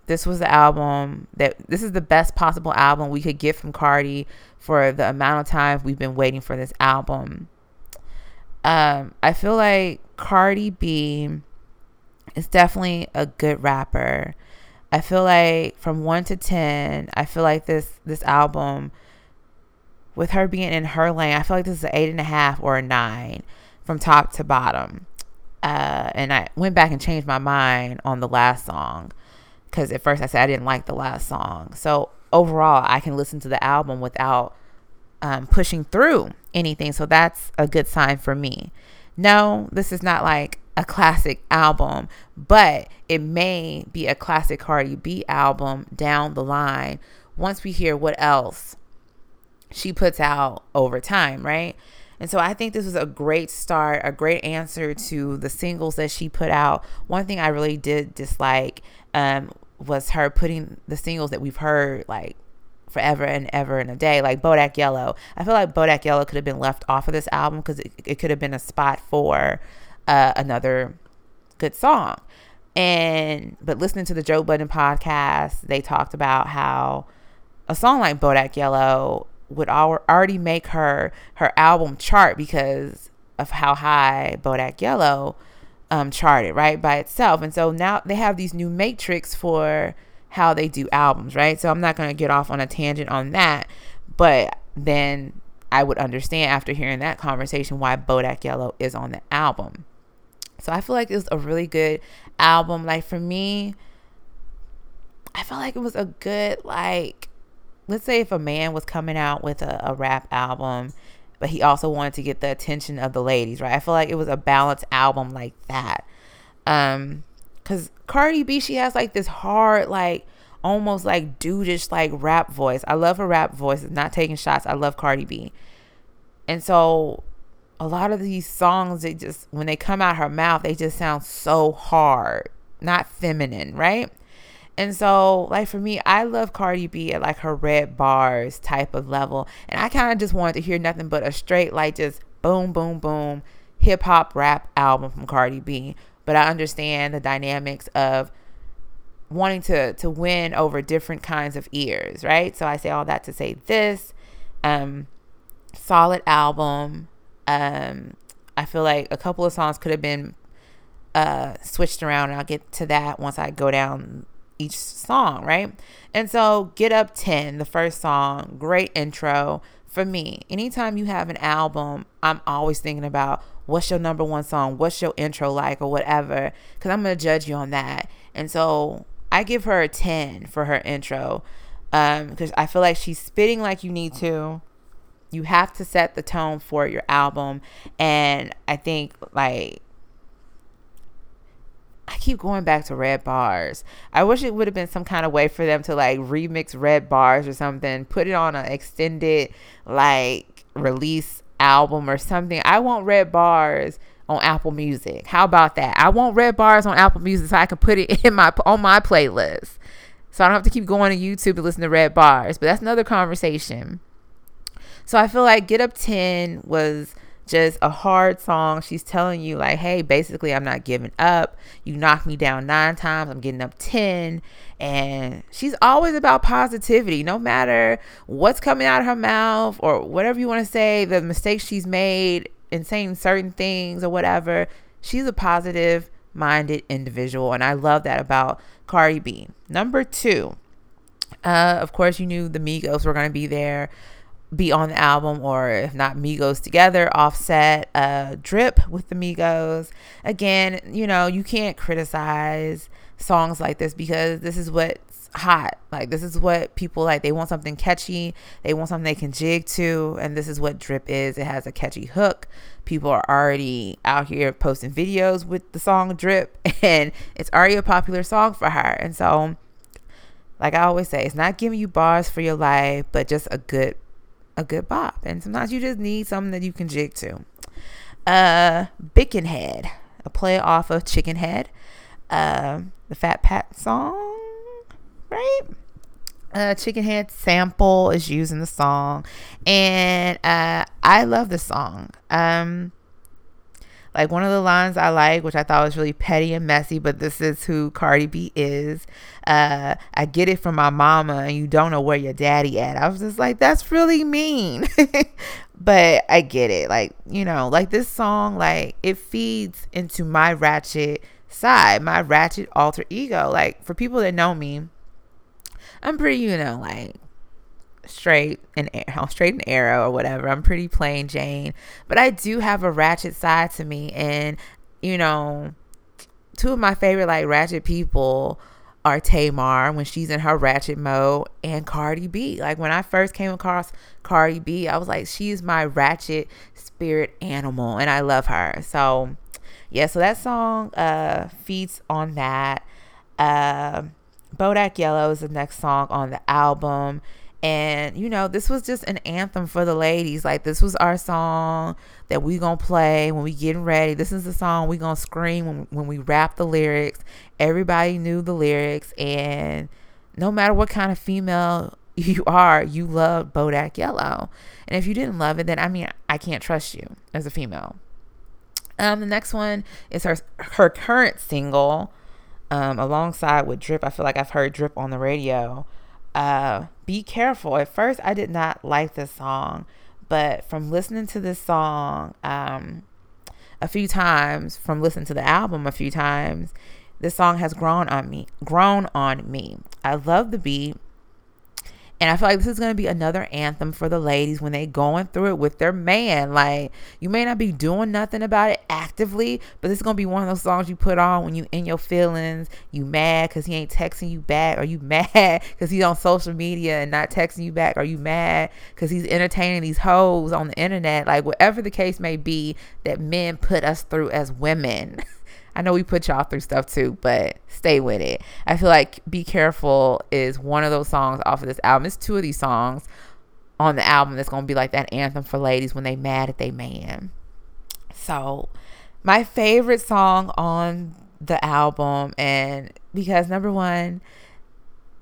this was the album that this is the best possible album we could get from Cardi for the amount of time we've been waiting for this album. Um, I feel like Cardi B is definitely a good rapper. I feel like from one to ten, I feel like this this album, with her being in her lane, I feel like this is an eight and a half or a nine from top to bottom. Uh, and I went back and changed my mind on the last song because at first I said I didn't like the last song. So overall, I can listen to the album without um, pushing through anything. So that's a good sign for me. No, this is not like a classic album, but it may be a classic Cardi B album down the line once we hear what else she puts out over time, right? And so I think this was a great start, a great answer to the singles that she put out. One thing I really did dislike um, was her putting the singles that we've heard like forever and ever and a day, like Bodak Yellow. I feel like Bodak Yellow could have been left off of this album because it, it could have been a spot for uh, another good song. And but listening to the Joe Budden podcast, they talked about how a song like Bodak Yellow would already make her her album chart because of how high Bodak Yellow um, charted right by itself. And so now they have these new matrix for how they do albums, right? So I'm not going to get off on a tangent on that, but then I would understand after hearing that conversation why Bodak Yellow is on the album. So I feel like it was a really good album. Like for me, I felt like it was a good like let's say if a man was coming out with a, a rap album, but he also wanted to get the attention of the ladies, right? I feel like it was a balanced album like that. Um, cause Cardi B, she has like this hard, like almost like dudeish like rap voice. I love her rap voice. It's not taking shots. I love Cardi B. And so a lot of these songs, they just, when they come out her mouth, they just sound so hard, not feminine, right? And so, like for me, I love Cardi B at like her Red Barz type of level. And I kind of just wanted to hear nothing but a straight, like just boom, boom, boom, hip hop rap album from Cardi B. But I understand the dynamics of wanting to to win over different kinds of ears, right? So I say all that to say this. Um, solid album. Um, I feel like a couple of songs could have been uh, switched around, and I'll get to that once I go down each song, right? And so, Get Up 10, the first song, great intro for me. Anytime you have an album, I'm always thinking about what's your number one song, what's your intro like, or whatever, because I'm going to judge you on that. And so, I give her a 10 for her intro because um, I feel like she's spitting like you need to. You have to set the tone for your album. And I think, like, I keep going back to Red Barz. I wish it would have been some kind of way for them to like remix Red Barz or something, put it on an extended like release album or something. I want Red Barz on Apple Music. How about that? I want Red Barz on Apple Music so I can put it in my on my playlist. So I don't have to keep going to YouTube to listen to Red Barz. But that's another conversation. So I feel like Get Up 10 was just a hard song. She's telling you, like, hey, basically, I'm not giving up. You knocked me down nine times, I'm getting up 10. And she's always about positivity, no matter what's coming out of her mouth or whatever you want to say, the mistakes she's made in saying certain things or whatever. She's a positive minded individual. And I love that about Cardi B. Number two, uh, of course, you knew the Migos were going to be there be on the album, or if not Migos together, Offset, uh, Drip with the Migos. Again, you know, you can't criticize songs like this because this is what's hot. Like, this is what people like. They want something catchy, they want something they can jig to, and this is what Drip is. It has a catchy hook. People are already out here posting videos with the song Drip, and it's already a popular song for her. And so, like I always say, it's not giving you bars for your life, but just a good a good bop. And sometimes you just need something that you can jig to. Uh, Bicken Head, a play off of Chicken Head, uh, the Fat Pat song, right? Uh, Chicken Head sample is used in the song, and uh, I love the song. Um, like one of the lines I like, which I thought was really petty and messy, but this is who Cardi B is. Uh, I get it from my mama, and you don't know where your daddy at. I was just like, that's really mean. but I get it. Like, you know, like this song, like it feeds into my ratchet side, my ratchet alter ego. Like for people that know me, I'm pretty, you know, like straight and straight and arrow or whatever. I'm pretty plain Jane, but I do have a ratchet side to me, and you know, two of my favorite like ratchet people are Tamar when she's in her ratchet mode and Cardi B. Like when I first came across Cardi B, I was like, she's my ratchet spirit animal, and I love her. So yeah, so that song uh feeds on that. Uh, Bodak Yellow is the next song on the album. And, you know, this was just an anthem for the ladies. Like, this was our song that we to play when we getting ready. This is the song we to scream when, when we rap the lyrics. Everybody knew the lyrics. And no matter what kind of female you are, you love Bodak Yellow. And if you didn't love it, then I mean, I can't trust you as a female. Um, the next one is her her current single, um, alongside with Drip. I feel like I've heard Drip on the radio uh, be careful. At first, I did not like this song, but from listening to this song um, a few times, from listening to the album a few times, this song has grown on me. Grown on me. I love the beat. And I feel like this is going to be another anthem for the ladies when they going through it with their man. Like you may not be doing nothing about it actively, but this is going to be one of those songs you put on when you in your feelings, you mad cuz he ain't texting you back or you mad cuz he's on social media and not texting you back or you mad cuz he's entertaining these hoes on the internet. Like whatever the case may be that men put us through as women. I know we put y'all through stuff too, but stay with it. I feel like Be Careful is one of those songs off of this album. It's two of these songs on the album that's going to be like that anthem for ladies when they mad at they man. So, my favorite song on the album and because number one,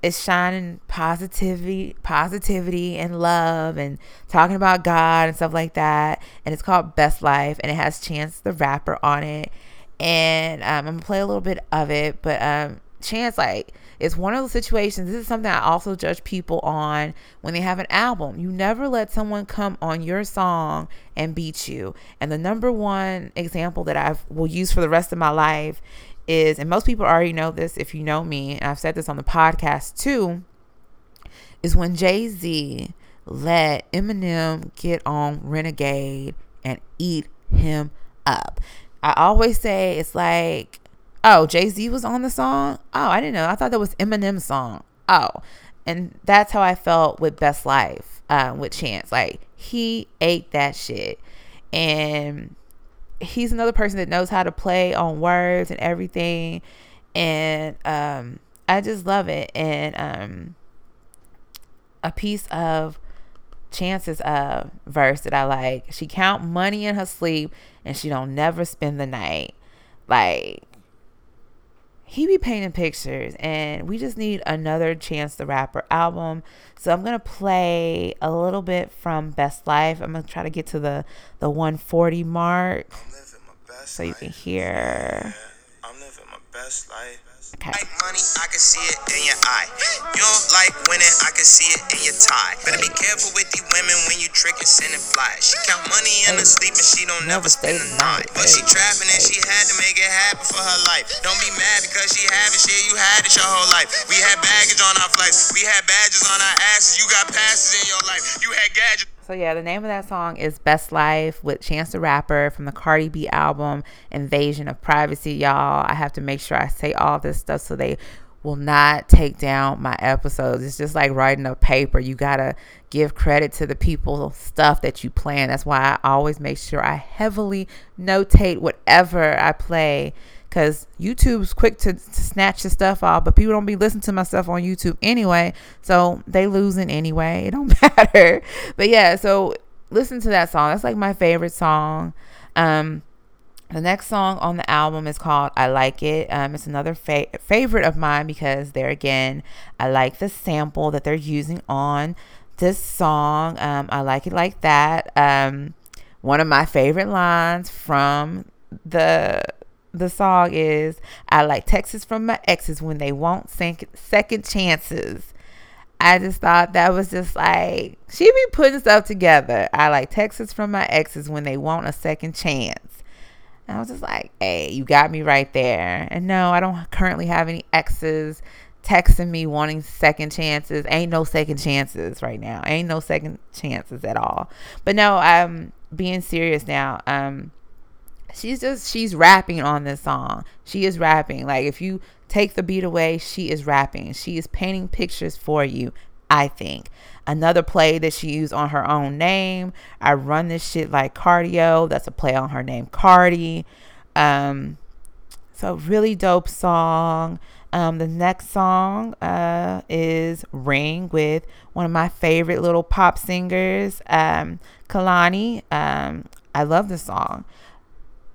is shining positivity, positivity and love and talking about God and stuff like that. And it's called Best Life and it has Chance the rapper on it. And um, I'm gonna play a little bit of it, but um, Chance like it's one of those situations. This is something I also judge people on when they have an album. You never let someone come on your song and beat you. And the number one example that I will use for the rest of my life is, and most people already know this if you know me, and I've said this on the podcast too, is when Jay Z let Eminem get on Renegade and eat him up. I always say it's like, oh, Jay Z was on the song. Oh, I didn't know. I thought that was Eminem's song. Oh, and that's how I felt with Best Life uh, with Chance. Like he ate that shit, and he's another person that knows how to play on words and everything and um i just love it and um a piece of chances of verse that i like she count money in her sleep and she don't never spend the night. Like he be painting pictures and we just need another chance the rapper album. So i'm gonna play a little bit from best life. I'm gonna try to get to the the 140 mark so you can hear. I'm living my best life Okay. Like money, I can see it in your eye. You don't like winning, I can see it in your tie. Better be careful with these women when you trick and send and fly. She count money in her sleep and she don't never spend the night. But she trapping and she had to make it happen for her life. Don't be mad because she having shit, you had it your whole life. We had baggage on our flights, we had badges on our asses. You got passes in your life, you had gadgets. So yeah, the name of that song is Best Life with Chance the Rapper from the Cardi B album Invasion of Privacy, y'all. I have to make sure I say all this stuff so they will not take down my episodes. It's just like writing a paper. You got to give credit to the people stuff that you plan. That's why I always make sure I heavily notate whatever I play because YouTube's quick to, to, snatch the stuff off, but people don't be listening to my stuff on YouTube anyway, so they losing anyway. It don't matter. But yeah, so listen to that song. That's like my favorite song. Um, the next song on the album is called I Like It. Um, it's another fa- favorite of mine because there again, I like the sample that they're using on this song. Um, I like it like that. Um, one of my favorite lines from the the song is I like texts from my exes when they want second chances. I just thought that was just like she be putting stuff together. I like texts from my exes when they want a second chance. And I was just like, hey, you got me right there. And no, I don't currently have any exes texting me wanting second chances. Ain't no second chances right now. Ain't no second chances at all. But no, I'm being serious now. Um she's just she's rapping on this song. She is rapping. Like if you take the beat away, she is rapping. She is painting pictures for you, I think. Another play that she used on her own name. I run this shit like cardio. That's a play on her name, Cardi. Um so really dope song. Um, the next song uh, is Ring with one of my favorite little pop singers, um, Kehlani. Um, I love this song.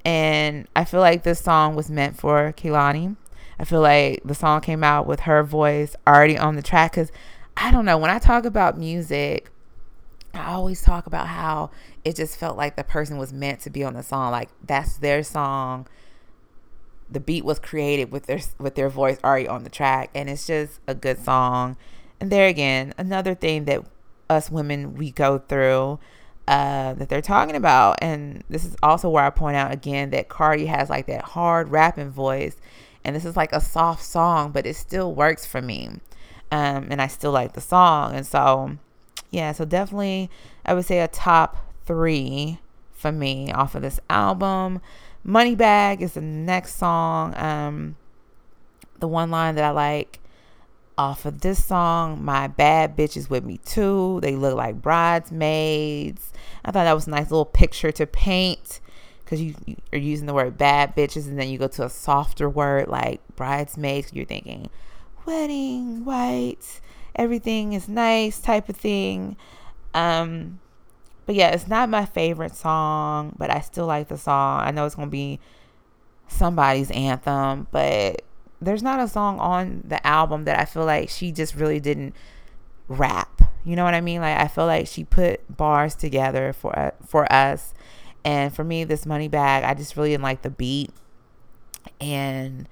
And I feel like this song was meant for Kehlani. I feel like the song came out with her voice already on the track because I don't know. When I talk about music, I always talk about how it just felt like the person was meant to be on the song. Like that's their song. The beat was created with their with their voice already on the track, and it's just a good song. And there again, another thing that us women we go through uh, that they're talking about. And this is also where I point out again that Cardi has like that hard rapping voice. And this is like a soft song, but it still works for me. Um, and I still like the song. And so, yeah, so definitely I would say a top three for me off of this album. Money Bag is the next song. Um, the one line that I like off of this song, My Bad Bitches With Me Too. They look like bridesmaids. I thought that was a nice little picture to paint because you, you, are using the word bad bitches and then you go to a softer word like bridesmaids. You're thinking wedding, white, everything is nice type of thing. Um, but yeah, it's not my favorite song, but I still like the song. I know it's going to be somebody's anthem, but there's not a song on the album that I feel like she just really didn't rap. You know what I mean? Like I feel like she put bars together for uh, for us. And for me, this money bag, I just really didn't like the beat, and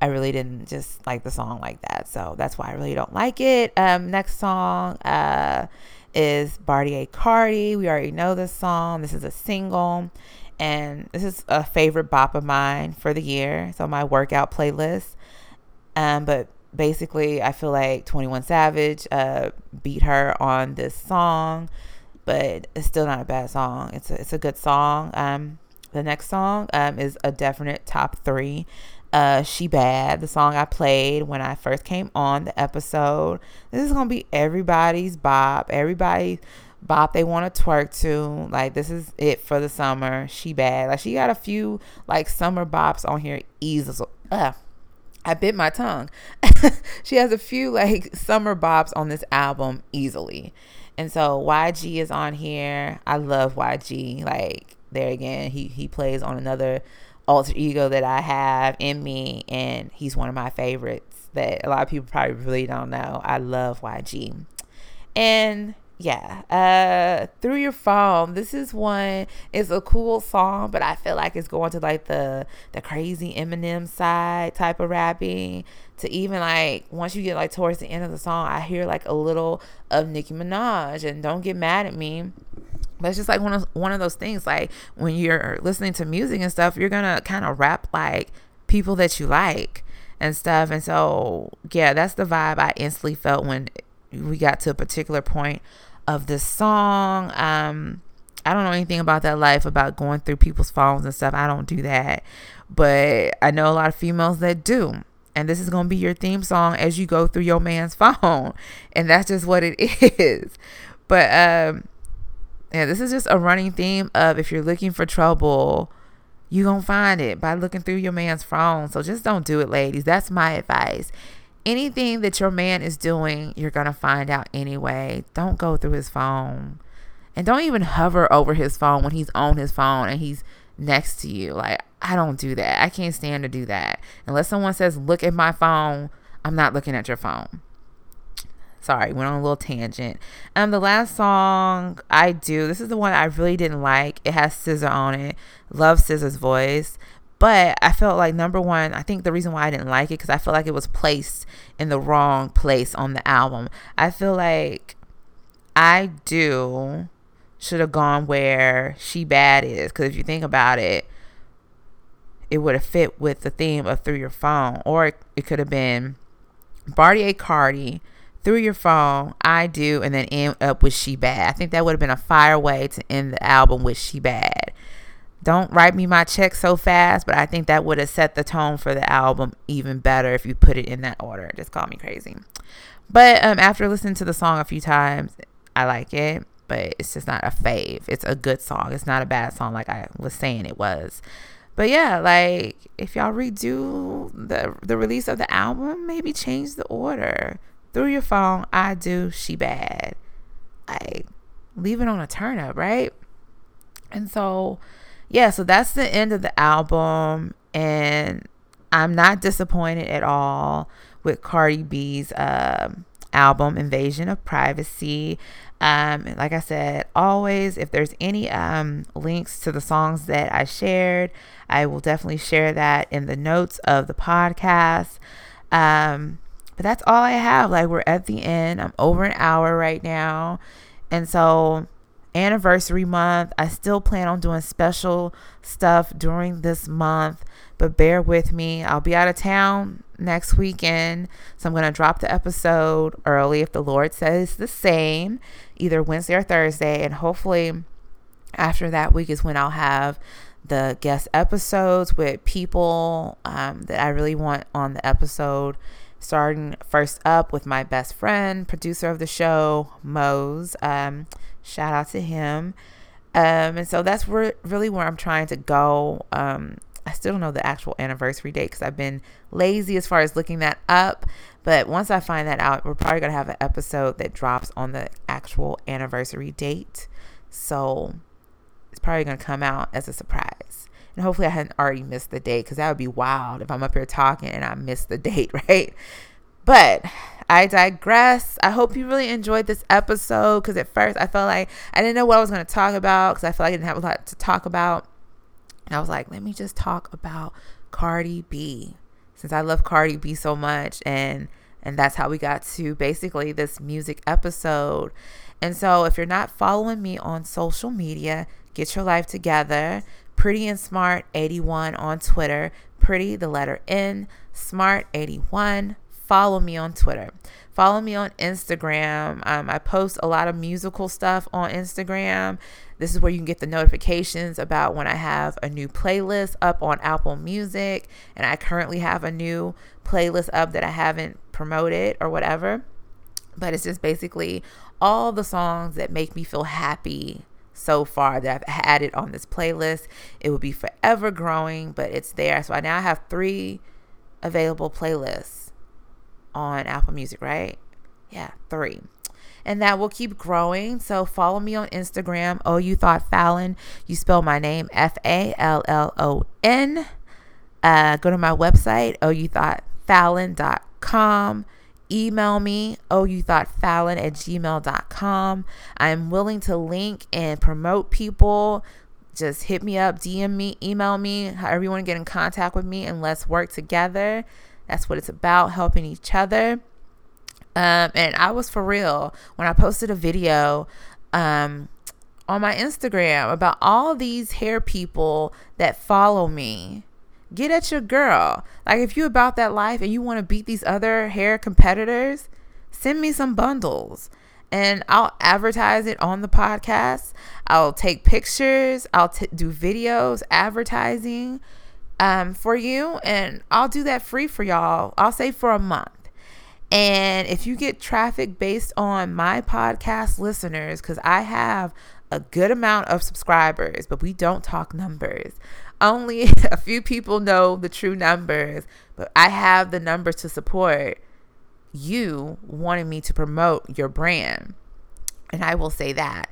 I really didn't just like the song like that. So that's why I really don't like it. Um, next song uh, is Bartier Cardi. We already know this song. This is a single, and this is a favorite bop of mine for the year. On my workout playlist. Um, but basically, I feel like 21 Savage uh, beat her on this song, but it's still not a bad song. It's a, it's a good song. Um, the next song um, is a definite top three. Uh, she Bad, the song I played when I first came on the episode. This is gonna be everybody's bop. Everybody bop they want to twerk to. Like this is it for the summer. She Bad. Like she got a few like summer bops on here easily. Uh, I bit my tongue. she has a few like summer bops on this album easily. And so YG is on here. I love YG. Like there again, he he plays on another alter ego that I have in me and he's one of my favorites that a lot of people probably really don't know. I love YG. And yeah uh through your phone this is one it's a cool song but i feel like it's going to like the the crazy eminem side type of rapping to even like once you get like towards the end of the song i hear like a little of nicki minaj and don't get mad at me. But it's just like one of one of those things like when you're listening to music and stuff you're gonna kind of rap like people that you like and stuff and so yeah that's the vibe i instantly felt when we got to a particular point of this song. Um, I don't know anything about that life about going through people's phones and stuff. I don't do that. But I know a lot of females that do. And this is going to be your theme song as you go through your man's phone. And that's just what it is. But um yeah, this is just a running theme of if you're looking for trouble, you're going to find it by looking through your man's phone. So just don't do it, ladies. That's my advice anything that your man is doing, you're going to find out anyway. Don't go through his phone. And don't even hover over his phone when he's on his phone and he's next to you. Like, I don't do that. I can't stand to do that. Unless someone says, look at my phone, I'm not looking at your phone. Sorry, went on a little tangent. Um, the last song I do, this is the one I really didn't like. It has SZA on it. Love SZA's voice. But I felt like number one, I think the reason why I didn't like it because I felt like it was placed in the wrong place on the album. I feel like I do should have gone where She Bad is because if you think about it, it would have fit with the theme of Through Your Phone, or it, it could have been Bartier Cardi through your phone, I do, and then end up with She Bad. I think that would have been a fire way to end the album with She Bad. Don't write me my check so fast, but I think that would have set the tone for the album even better if you put it in that order. Just call me crazy. But um, after listening to the song a few times, I like it, but it's just not a fave. It's a good song. It's not a bad song like I was saying it was. But yeah, like if y'all redo the the release of the album, maybe change the order. Through your phone, I do, she bad. Like leave it on a turn up, right? And so yeah, so that's the end of the album, and I'm not disappointed at all with Cardi B's um, album, Invasion of Privacy. Um, like I said, always, if there's any um, links to the songs that I shared, I will definitely share that in the notes of the podcast. Um, but that's all I have. Like, we're at the end. I'm over an hour right now. And so anniversary month. I still plan on doing special stuff during this month, but bear with me. I'll be out of town next weekend, so I'm going to drop the episode early if the Lord says the same, either Wednesday or Thursday, and hopefully after that week is when I'll have the guest episodes with people um, that I really want on the episode. Starting first up with my best friend, producer of the show, Mose. Um, Shout out to him. Um, and so that's where really where I'm trying to go. Um, I still don't know the actual anniversary date because I've been lazy as far as looking that up. But once I find that out, we're probably gonna have an episode that drops on the actual anniversary date. So it's probably gonna come out as a surprise. And hopefully I hadn't already missed the date because that would be wild if I'm up here talking and I missed the date, right? But I digress. I hope you really enjoyed this episode because at first I felt like I didn't know what I was going to talk about because I felt like I didn't have a lot to talk about. And I was like, let me just talk about Cardi B since I love Cardi B so much and and that's how we got to basically this music episode. And so if you're not following me on social media, get your life together. Pretty and Smart 81 on Twitter. Pretty the letter N, Smart 81 follow me on Twitter. Follow me on Instagram. Um, I post a lot of musical stuff on Instagram. This is where you can get the notifications about when I have a new playlist up on Apple Music. And I currently have a new playlist up that I haven't promoted or whatever. But it's just basically all the songs that make me feel happy so far that I've added on this playlist. It will be forever growing, but it's there. So I now have three available playlists on Apple Music, right? Yeah, three. And that will keep growing. So follow me on Instagram. Oh, you thought Fallon. You spell my name F A L L O N. Uh, go to my website, oh, you thought Fallon.com. Email me, oh, you thought Fallon at gmail.com. I'm willing to link and promote people. Just hit me up, DM me, email me, however you want to get in contact with me, and let's work together. That's what it's about, helping each other. Um, and I was for real when I posted a video um, on my Instagram about all these hair people that follow me. Get at your girl. Like if you about that life and you want to beat these other hair competitors, send me some bundles and I'll advertise it on the podcast. I'll take pictures, I'll t- do videos advertising um, for you, and I'll do that free for y'all. I'll say for a month. And if you get traffic based on my podcast listeners, because I have a good amount of subscribers, but we don't talk numbers. Only a few people know the true numbers, but I have the numbers to support you wanting me to promote your brand. And I will say that.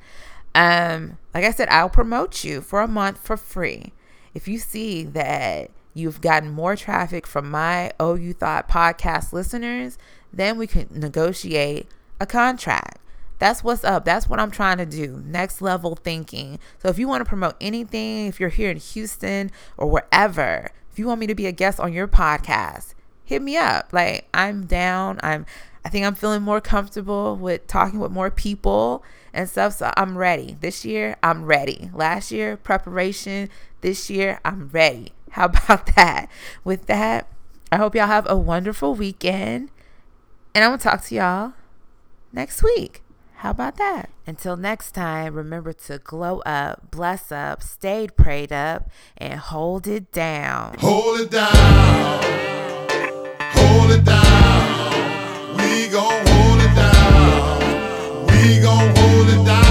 Um, like I said, I'll promote you for a month for free if you see that you've gotten more traffic from my Oh You Thought podcast listeners, then we can negotiate a contract. That's what's up. That's what I'm trying to do. Next level thinking. So if you want to promote anything, if you're here in Houston or wherever, if you want me to be a guest on your podcast, hit me up. Like I'm down. I'm I think I'm feeling more comfortable with talking with more people and stuff. So I'm ready. This year, I'm ready. Last year, preparation. This year, I'm ready. How about that? With that, I hope y'all have a wonderful weekend. And I'm going to talk to y'all next week. How about that? Until next time, remember to glow up, bless up, stay prayed up, and hold it down. Hold it down. We gon'. Hold it down.